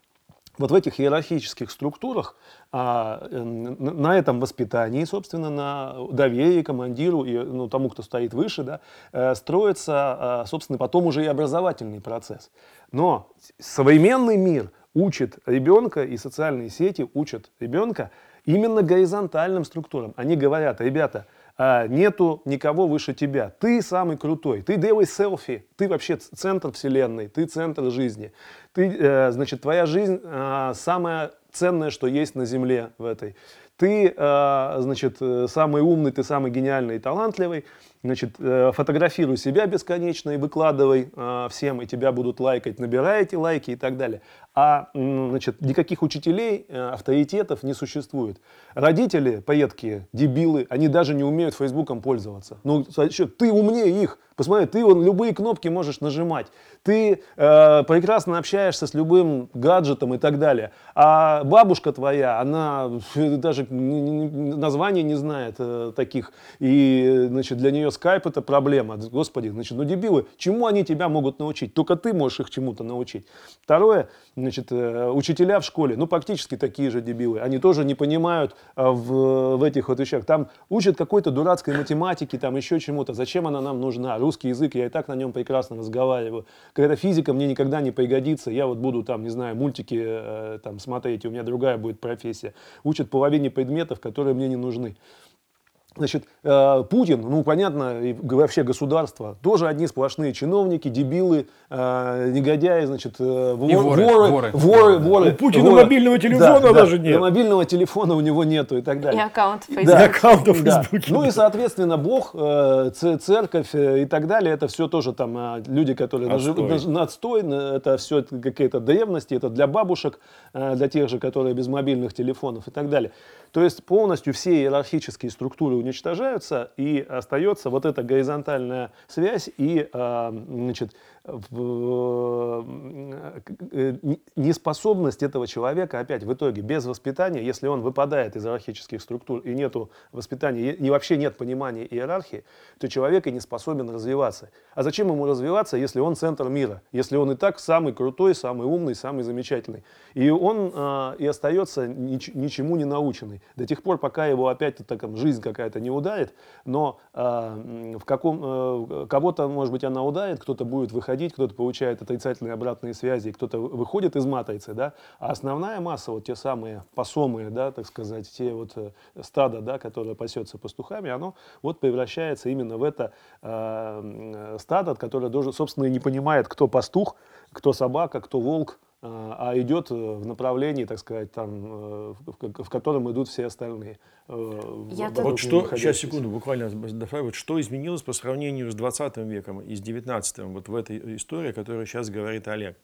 D: вот в этих иерархических структурах, а, на этом воспитании, собственно, на доверии командиру и ну, тому, кто стоит выше, да, э, строится, а, собственно, потом уже и образовательный процесс. Но современный мир учит ребенка, и социальные сети учат ребенка именно горизонтальным структурам. Они говорят, ребята, а, нету никого выше тебя. Ты самый крутой. Ты делай селфи. Ты вообще центр вселенной. Ты центр жизни. Ты, э, значит, твоя жизнь э, самая ценное, что есть на Земле в этой. Ты, э, значит, э, самый умный, ты самый гениальный и талантливый. Значит, э, фотографируй себя бесконечно и выкладывай всем, и тебя будут лайкать, набирай эти лайки и так далее. А значит, никаких учителей, авторитетов не существует. Родители, поедкие, дебилы, они даже не умеют Фейсбуком пользоваться. Ну, что, ты умнее их. Посмотри, ты вон, любые кнопки можешь нажимать. Ты э, прекрасно общаешься с любым гаджетом и так далее. А бабушка твоя, она [laughs] даже названия не знает э, таких. И значит, для нее скайп это проблема. Господи, значит, ну дебилы, чему они тебя могут научить? Только ты можешь их чему-то научить. Второе, значит, э, учителя в школе, ну практически такие же дебилы. Они тоже не понимают э, в, в этих вот вещах. Там учат какой-то дурацкой математики, там еще чему-то. Зачем она нам нужна? русский язык, я и так на нем прекрасно разговариваю. Когда физика мне никогда не пригодится, я вот буду там, не знаю, мультики э, там смотреть, у меня другая будет профессия. Учат половине предметов, которые мне не нужны. Значит, э, Путин, ну понятно, и вообще государство, тоже одни сплошные чиновники, дебилы, э, негодяи, значит, э, вор, воры, воры, воры, воры, воры.
B: У Путина воры. мобильного телефона да, даже да, нет.
D: мобильного телефона у него нету и так далее.
C: И аккаунт в
D: Фейсбуке. Да, аккаунт в Фейсбуке. Да. Ну и, соответственно, Бог, церковь и так далее, это все тоже там люди, которые отстой. отстой, это все какие-то древности, это для бабушек, для тех же, которые без мобильных телефонов и так далее. То есть полностью все иерархические структуры уничтожаются, и остается вот эта горизонтальная связь и а, значит, Э, неспособность этого человека, опять в итоге, без воспитания, если он выпадает из иерархических структур и нету воспитания, и вообще нет понимания иерархии, то человек и не способен развиваться. А зачем ему развиваться, если он центр мира, если он и так самый крутой, самый умный, самый замечательный? И он э, и остается нич ничему не наученный. До тех пор, пока его опять так, жизнь какая-то не ударит, но э, в каком, э, кого-то, может быть, она ударит, кто-то будет выходить выходить, кто-то получает отрицательные обратные связи, кто-то выходит из матрицы, да, а основная масса, вот те самые посомые, да, так сказать, те вот э, стада, да, которое пасется пастухами, оно вот превращается именно в это э, стадо, которое даже, собственно, и не понимает, кто пастух, кто собака, кто волк, а, а идет э, в направлении, так сказать, там, э, в котором идут все остальные.
B: Э, Я вот что, сейчас, секунду, буквально, вот что изменилось по сравнению с 20 веком и с 19 вот в этой истории, о которой сейчас говорит Олег.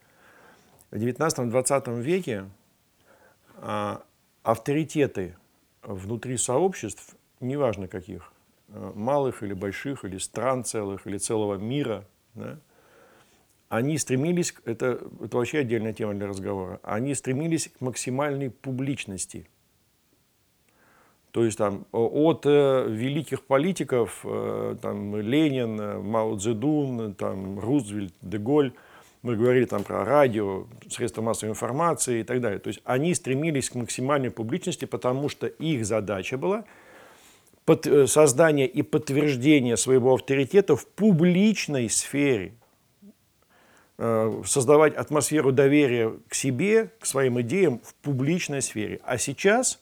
B: В 19-20 веке а, авторитеты внутри сообществ, неважно каких, малых или больших, или стран целых, или целого мира, да, они стремились, это, это вообще отдельная тема для разговора, они стремились к максимальной публичности. То есть там от э, великих политиков, э, там Ленин, Мао Цзэдун, там Рузвельт, Деголь, мы говорили там про радио, средства массовой информации и так далее. То есть они стремились к максимальной публичности, потому что их задача была э, создание и подтверждение своего авторитета в публичной сфере. Э, создавать атмосферу доверия к себе, к своим идеям в публичной сфере. А сейчас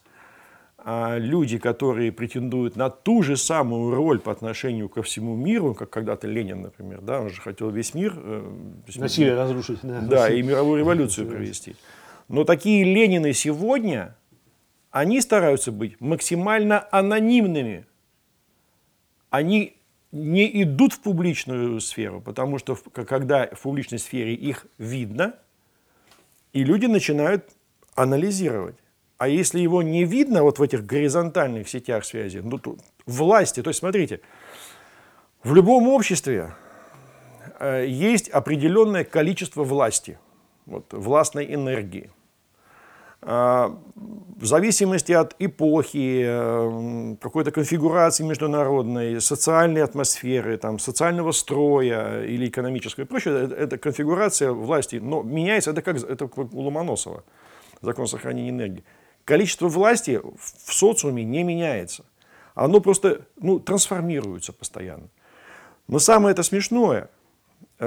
B: а, люди, которые претендуют на ту же самую роль по отношению ко всему миру, как когда-то Ленин, например, да, он же хотел весь мир... Э,
D: Насилие разрушить. Да,
B: да и мировую революцию провести. Но такие Ленины сегодня, они стараются быть максимально анонимными. Они не идут в публичную сферу, потому что когда в публичной сфере их видно, и люди начинают анализировать. А если его не видно вот в этих горизонтальных сетях связи, ну, то, власти, то есть смотрите, в любом обществе э, есть определенное количество власти, вот, властной энергии – в зависимости от эпохи, э, какой-то конфигурации международной, социальной атмосферы, там, социального строя или экономического и прочее, это, это конфигурация власти, но меняется, это как, это как у Ломоносова, закон сохранения энергии. Количество власти в социуме не меняется. Оно просто ну, трансформируется постоянно. Но самое это смешное – Э,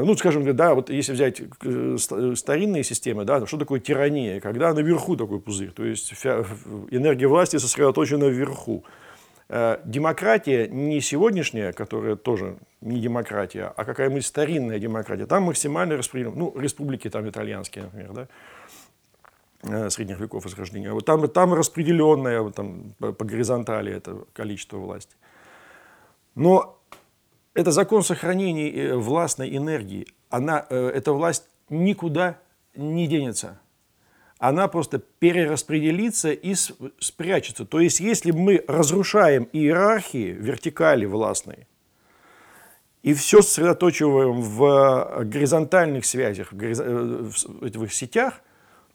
B: ну, скажем, да, вот если взять э, э, старинные системы, да, что такое тирания? Когда наверху такой пузырь, то есть энергия власти сосредоточена вверху. Демократия не сегодняшняя, которая тоже не демократия, а какая-нибудь старинная демократия. Там максимально распределено, ну, республики там итальянские, например, да, средних веков возрождения. Вот там, там распределенное там, по, по горизонтали это количество власти. Но это закон сохранения э, властной энергии. Она, э, эта власть никуда не денется. Она просто перераспределится и спрячется. То есть, если мы разрушаем иерархии, вертикали властные, и все сосредоточиваем в горизонтальных связях, в. Э, этих сетях,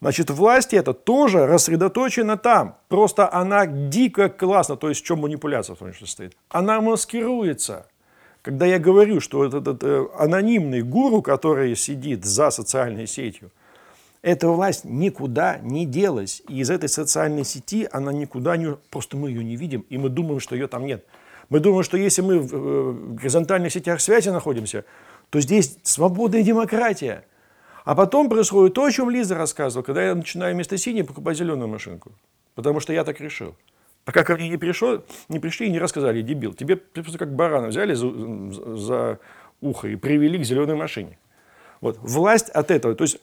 B: значит, власть это тоже рассредоточена там. Просто она дико классно, то есть в чем манипуляция в том числе стоит. Она маскируется – когда я говорю, что этот, этот анонимный гуру, который сидит за социальной сетью, эта власть никуда не делась. И из этой социальной сети она никуда не... Просто мы ее не видим, и мы думаем, что ее там нет. Мы думаем, что если мы в э, горизонтальных сетях связи находимся, то здесь свобода и демократия. А потом происходит то, о чем Лиза рассказывала, когда я начинаю вместо синей покупать зеленую машинку. Потому что я так решил. Пока ко мне не, пришло, не пришли и не рассказали, дебил, тебе просто как барана взяли за, за ухо и привели к зеленой машине. Вот. Власть от этого, то есть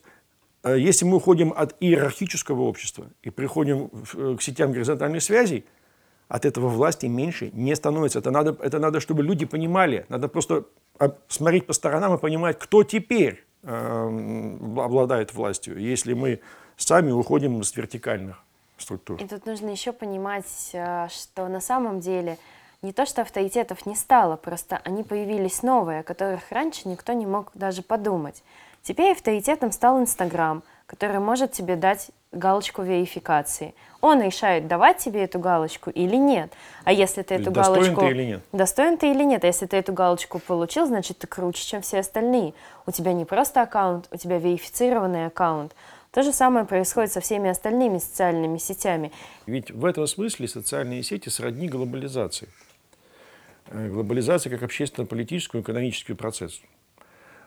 B: э, если мы уходим от иерархического общества и приходим э, к сетям горизонтальных связей, от этого власти меньше не становится. Это надо, это надо, чтобы люди понимали. Надо просто смотреть по сторонам и понимать, кто теперь э, обладает властью, если мы сами уходим с вертикальных структур.
C: И тут нужно еще понимать, э, что на самом деле не то, что авторитетов не стало, просто они появились новые, о которых раньше никто не мог даже подумать. Теперь авторитетом стал Инстаграм, который может тебе дать галочку верификации. Он решает, давать тебе эту галочку или нет. А если ты эту достоин галочку...
B: Достоин ты или нет.
C: Достоин ты или нет. А если ты эту галочку получил, значит, ты круче, чем все остальные. У тебя не просто аккаунт, у тебя верифицированный аккаунт. То же самое происходит со всеми остальными социальными сетями.
B: Ведь в этом смысле социальные сети сродни глобализации. Э, глобализация как общественно-политический, экономический процесс.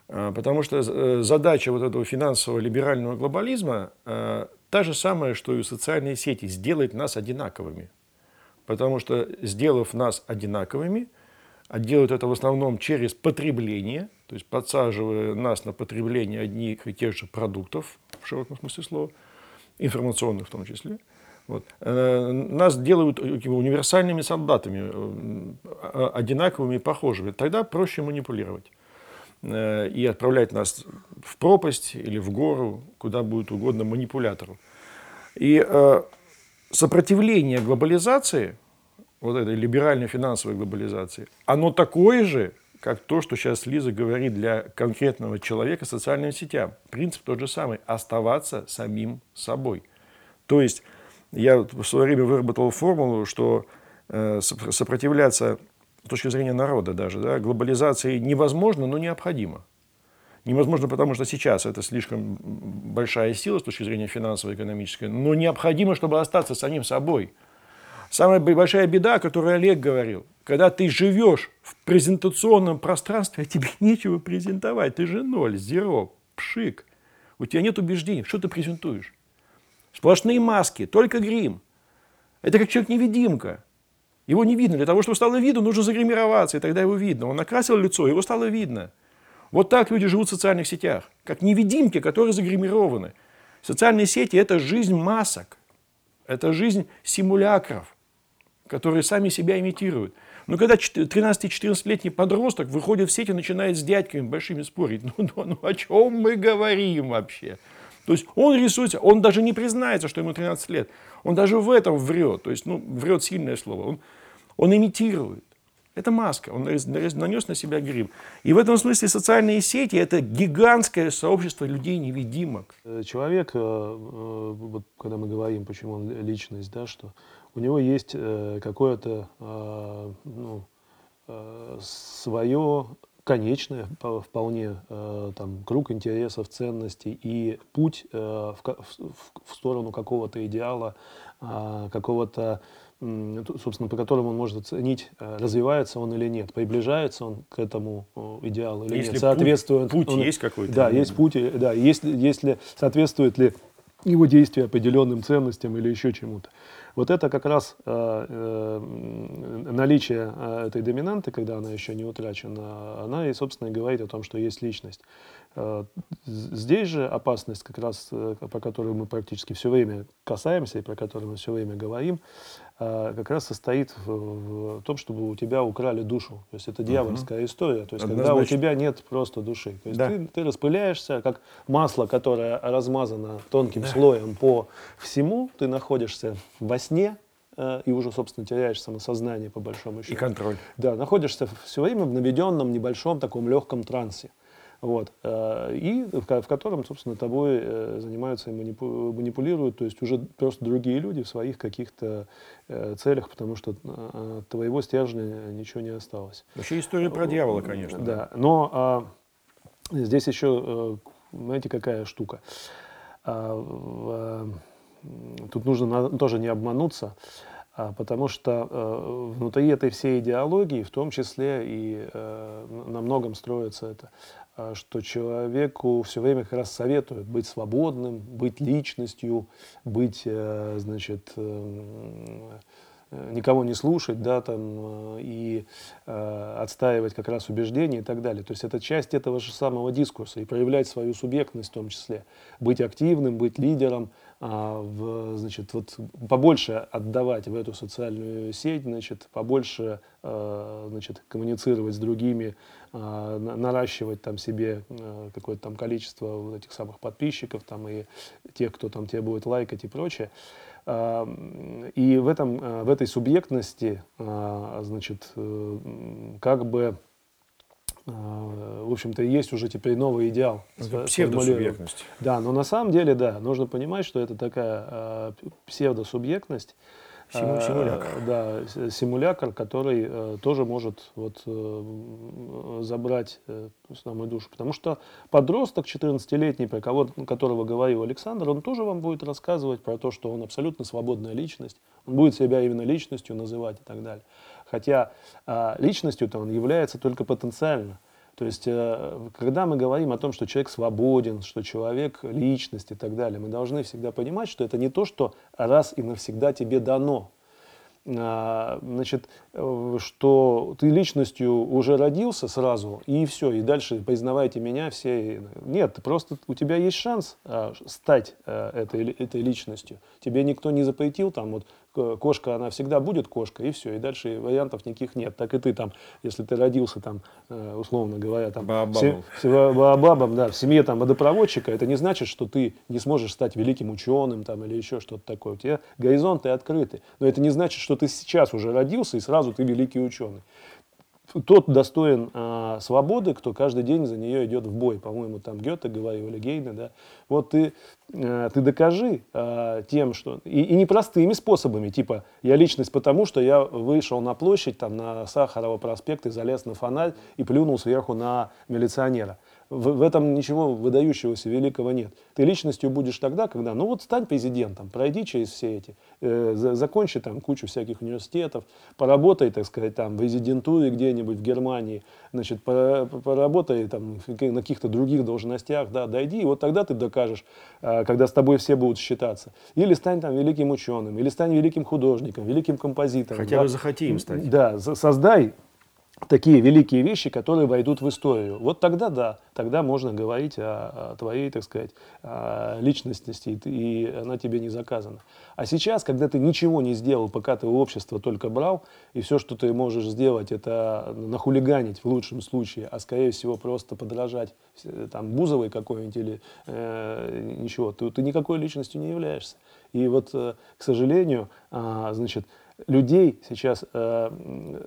B: Э, потому что э, задача вот этого финансового либерального глобализма та же самая, что и у социальной сети – сделать нас одинаковыми. Потому что, сделав нас одинаковыми – а делают это в основном через потребление, то есть подсаживая нас на потребление одних и тех же продуктов, в широком смысле слова, информационных в том числе. Вот. Э, нас делают универсальными солдатами, э, одинаковыми и похожими. Тогда проще манипулировать э, и отправлять нас в пропасть или в гору, куда будет угодно манипулятору. И сопротивление глобализации вот этой либеральной финансовой глобализации, оно такое же, как то, что сейчас Лиза говорит для конкретного человека социальным сетям. Принцип тот же самый – оставаться самим собой. То есть я в свое время выработал формулу, что э, сопротивляться с точки зрения народа даже, да, глобализации невозможно, но необходимо. Невозможно, потому что сейчас это слишком большая сила с точки зрения финансово-экономической, но необходимо, чтобы остаться самим собой. Самая большая беда, о которой Олег говорил, когда ты живешь в презентационном пространстве, а тебе [laughs] нечего презентовать, ты же ноль, зеро, пшик. У тебя нет убеждений, что ты презентуешь? Сплошные маски, только грим. Это как человек-невидимка. Его не видно. Для того, чтобы стало видно, нужно загримироваться, и тогда его видно. Он накрасил лицо, его стало видно. Вот так люди живут в социальных сетях, как невидимки, которые загримированы. Социальные сети – это жизнь масок, это жизнь симулякров, которые сами себя имитируют. Но когда 13-14-летний подросток выходит в сеть и начинает с дядьками большими спорить, [laughs] ну, ну, ну о чем мы говорим вообще? То есть он рисуется, он даже не признается, что ему 13 лет. Он даже в этом врет. То есть, ну, врет сильное слово. Он, он имитирует. Это маска, он нанес на себя грим. И в этом смысле социальные сети – это гигантское сообщество людей-невидимок.
D: Человек, э, э, вот когда мы говорим, почему он личность, да, что у него есть какое-то ну, свое конечное вполне там, круг интересов, ценностей и путь в, в сторону какого-то идеала, какого-то собственно, по которым он может оценить, э, развивается он или нет, приближается он к этому идеалу или
B: если
D: нет,
B: соответствует путь, путь он, есть какой-то.
D: Да, есть путь, да, если, если соответствует ли его действия определенным ценностям или еще чему-то. Вот это как раз э, э, наличие э, этой доминанты, когда она еще не утрачена, она и, собственно, и говорит о том, что есть личность. Здесь же опасность, как раз, про которую мы практически все время касаемся и про которую мы все время говорим, как раз состоит в, том, чтобы у тебя украли душу. То есть это дьявольская угу. история. То есть Однозначно. когда у тебя нет просто души. То есть да. ты, ты распыляешься, как масло, которое размазано тонким да. слоем по всему, ты находишься во сне, и уже, собственно, теряешь самосознание по большому счету.
B: И контроль.
D: Да, находишься все время в наведенном небольшом таком легком трансе вот, э, и в, котором, собственно, тобой э, занимаются и манипулируют, то есть уже просто другие люди в своих каких-то э, целях, потому что от твоего стержня ничего не осталось.
B: Вообще история про дьявола, конечно.
D: Да, но а, здесь еще, знаете, какая штука. А, тут нужно тоже не обмануться. А, потому что э, внутри этой всей идеологии, в том числе и э, на многом строится это, что человеку все время как раз советуют быть свободным, быть личностью, быть, э, значит, никого не слушать, да, там, и э, отстаивать как раз убеждения и так далее. То есть это часть этого же самого дискурса и проявлять свою субъектность в том числе. Быть активным, быть лидером, а, в, значит, вот побольше отдавать в эту социальную сеть, значит, побольше а, значит, коммуницировать с другими, а, наращивать там себе какое-то там количество вот этих самых подписчиков там, и тех, кто там тебе будет лайкать и прочее. И в, этом, в этой субъектности значит, э, как бы а, в общем-то, есть уже теперь новый идеал.
B: Псевдосубъектность.
D: Да, но на самом деле, да, нужно понимать, что это такая псевдосубъектность,
B: Симулякр.
D: А, да, симулякр, который э, тоже может вот, э, забрать э, самую душу. Потому что подросток 14-летний, про кого, которого говорил Александр, он тоже вам будет рассказывать про то, что он абсолютно свободная личность. Он будет себя именно личностью называть и так далее. Хотя э, личностью-то он является только потенциально. То есть, э, когда мы говорим о том, что человек свободен, что человек личность и так далее, мы должны всегда понимать, что это не то, что раз и навсегда тебе дано. А, значит, э, что ты личностью уже родился сразу, и все, и дальше признавайте меня все. Нет, просто у тебя есть шанс а, стать этой, этой личностью. Тебе никто не запретил там вот кошка, она всегда будет кошка, и все, и дальше вариантов никаких нет. Так и ты там, если ты родился там, э, условно говоря, там,
B: Баобабом.
D: Баобабом, да, в семье там водопроводчика, это не значит, что ты не сможешь стать великим ученым там или еще что-то такое. У тебя горизонты открыты. Но это не значит, что ты сейчас уже родился и сразу ты великий ученый тот достоин э, свободы, кто каждый день за нее идет в бой. По-моему, там Гёте говорил или Гейне, да. Вот ты, э, ты докажи э, тем, что... И, и непростыми способами, типа, я личность потому, что я вышел на площадь, там, на Сахарова проспект и залез на фонарь и плюнул сверху на милиционера в, в этом ничего выдающегося великого нет. Ты личностью будешь тогда, когда, ну вот стань президентом, пройди через все эти, э, за, закончи там кучу всяких университетов, поработай, так сказать, там в резидентуре где-нибудь в Германии, значит, поработай там на каких-то других должностях, да, дойди, и вот тогда ты докажешь, э, когда с тобой все будут считаться. Или стань там великим ученым, или стань великим художником, великим композитором.
B: Хотя
D: да.
B: бы захоти им стать.
D: Да, создай такие великие вещи, которые войдут в историю. Вот тогда да, тогда можно говорить о, о твоей, так сказать, личностности, и, и она тебе не заказана. А сейчас, когда ты ничего не сделал, пока ты общество только брал, и все, что ты можешь сделать, это нахулиганить в лучшем случае, а скорее всего просто подражать э, там Бузовой какой-нибудь или э, ничего, ты, ты никакой личностью не являешься. И вот, э, к сожалению, э, значит, людей сейчас э,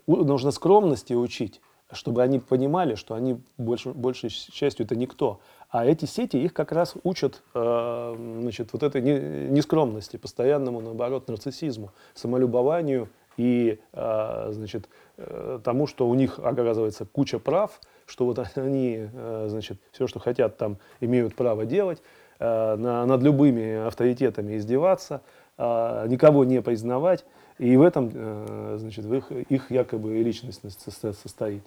D: нужно скромности учить, чтобы они понимали, что они больше, большей частью это никто. А эти сети их как раз учат э, значит, вот этой нескромности, постоянному, наоборот, нарциссизму, самолюбованию и э, значит, э, тому, что у них оказывается куча прав, что вот [laughs] они э, значит, все, что хотят, там имеют право делать, э, на, над любыми авторитетами издеваться, э, никого не признавать. И в этом, э, значит, в их, их якобы личность состоит.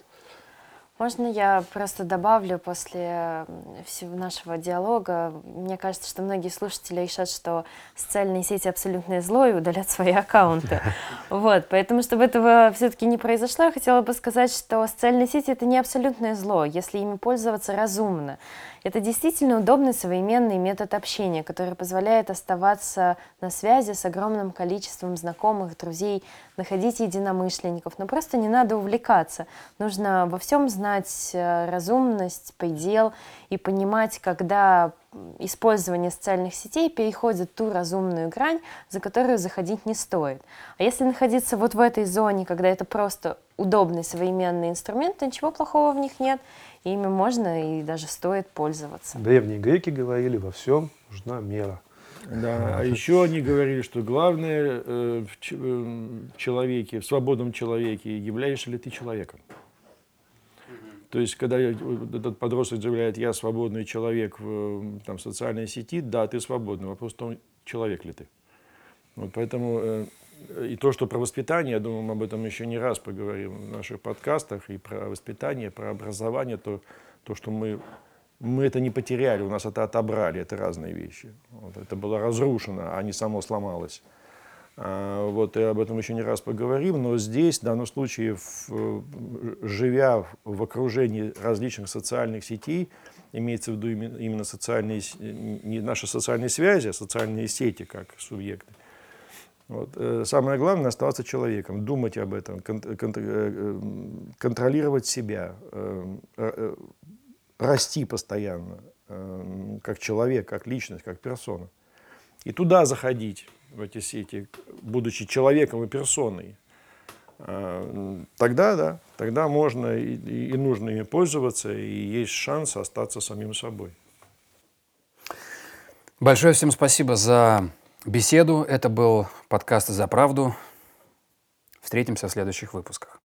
C: Можно я просто добавлю после всего нашего диалога? Мне кажется, что многие слушатели решат, что социальные сети абсолютное зло и удалят свои аккаунты. [laughs] Вот, поэтому, чтобы этого все-таки не произошло, я хотела бы сказать, что социальные сети — это не абсолютное зло, если ими пользоваться разумно. Это действительно удобный современный метод общения, который позволяет оставаться на связи с огромным количеством знакомых, друзей, находить единомышленников. Но просто не надо увлекаться. Нужно во всем знать э, разумность, предел и понимать, когда использование социальных сетей переходит ту разумную грань, за которую заходить не стоит. А если находиться вот в этой зоне, когда это просто удобный современный инструмент, то ничего плохого в них нет ими можно и даже стоит пользоваться.
D: Древние греки говорили, во всем нужна мера.
B: Да, а еще они говорили, что главное э, в, э, человеке, в свободном человеке, являешься ли ты человеком. То есть, когда этот подросток заявляет, я свободный человек в там, социальной сети, да, ты свободный. Вопрос в том, человек ли ты. Вот поэтому э, и то, что про воспитание, я думаю, мы об этом еще не раз поговорим в наших подкастах, и про воспитание, про образование, то, то что мы, мы это не потеряли, у нас это отобрали, это разные вещи. Вот, это было разрушено, а не само сломалось. А, вот и об этом еще не раз поговорим, но здесь, в данном случае, в, живя в окружении различных социальных сетей, имеется в виду именно социальные, не наши социальные связи, а социальные сети как субъекты, вот. Э, самое главное оставаться человеком, думать об этом, кон э, контролировать себя, э, расти постоянно, как человек, как личность, как персона. И туда заходить, в эти сети, будучи человеком и персоной. Тогда, да, тогда можно и, и нужно ими пользоваться, и есть шанс остаться самим собой.
A: Большое всем спасибо за беседу. Это был подкаст «За правду». Встретимся в следующих выпусках.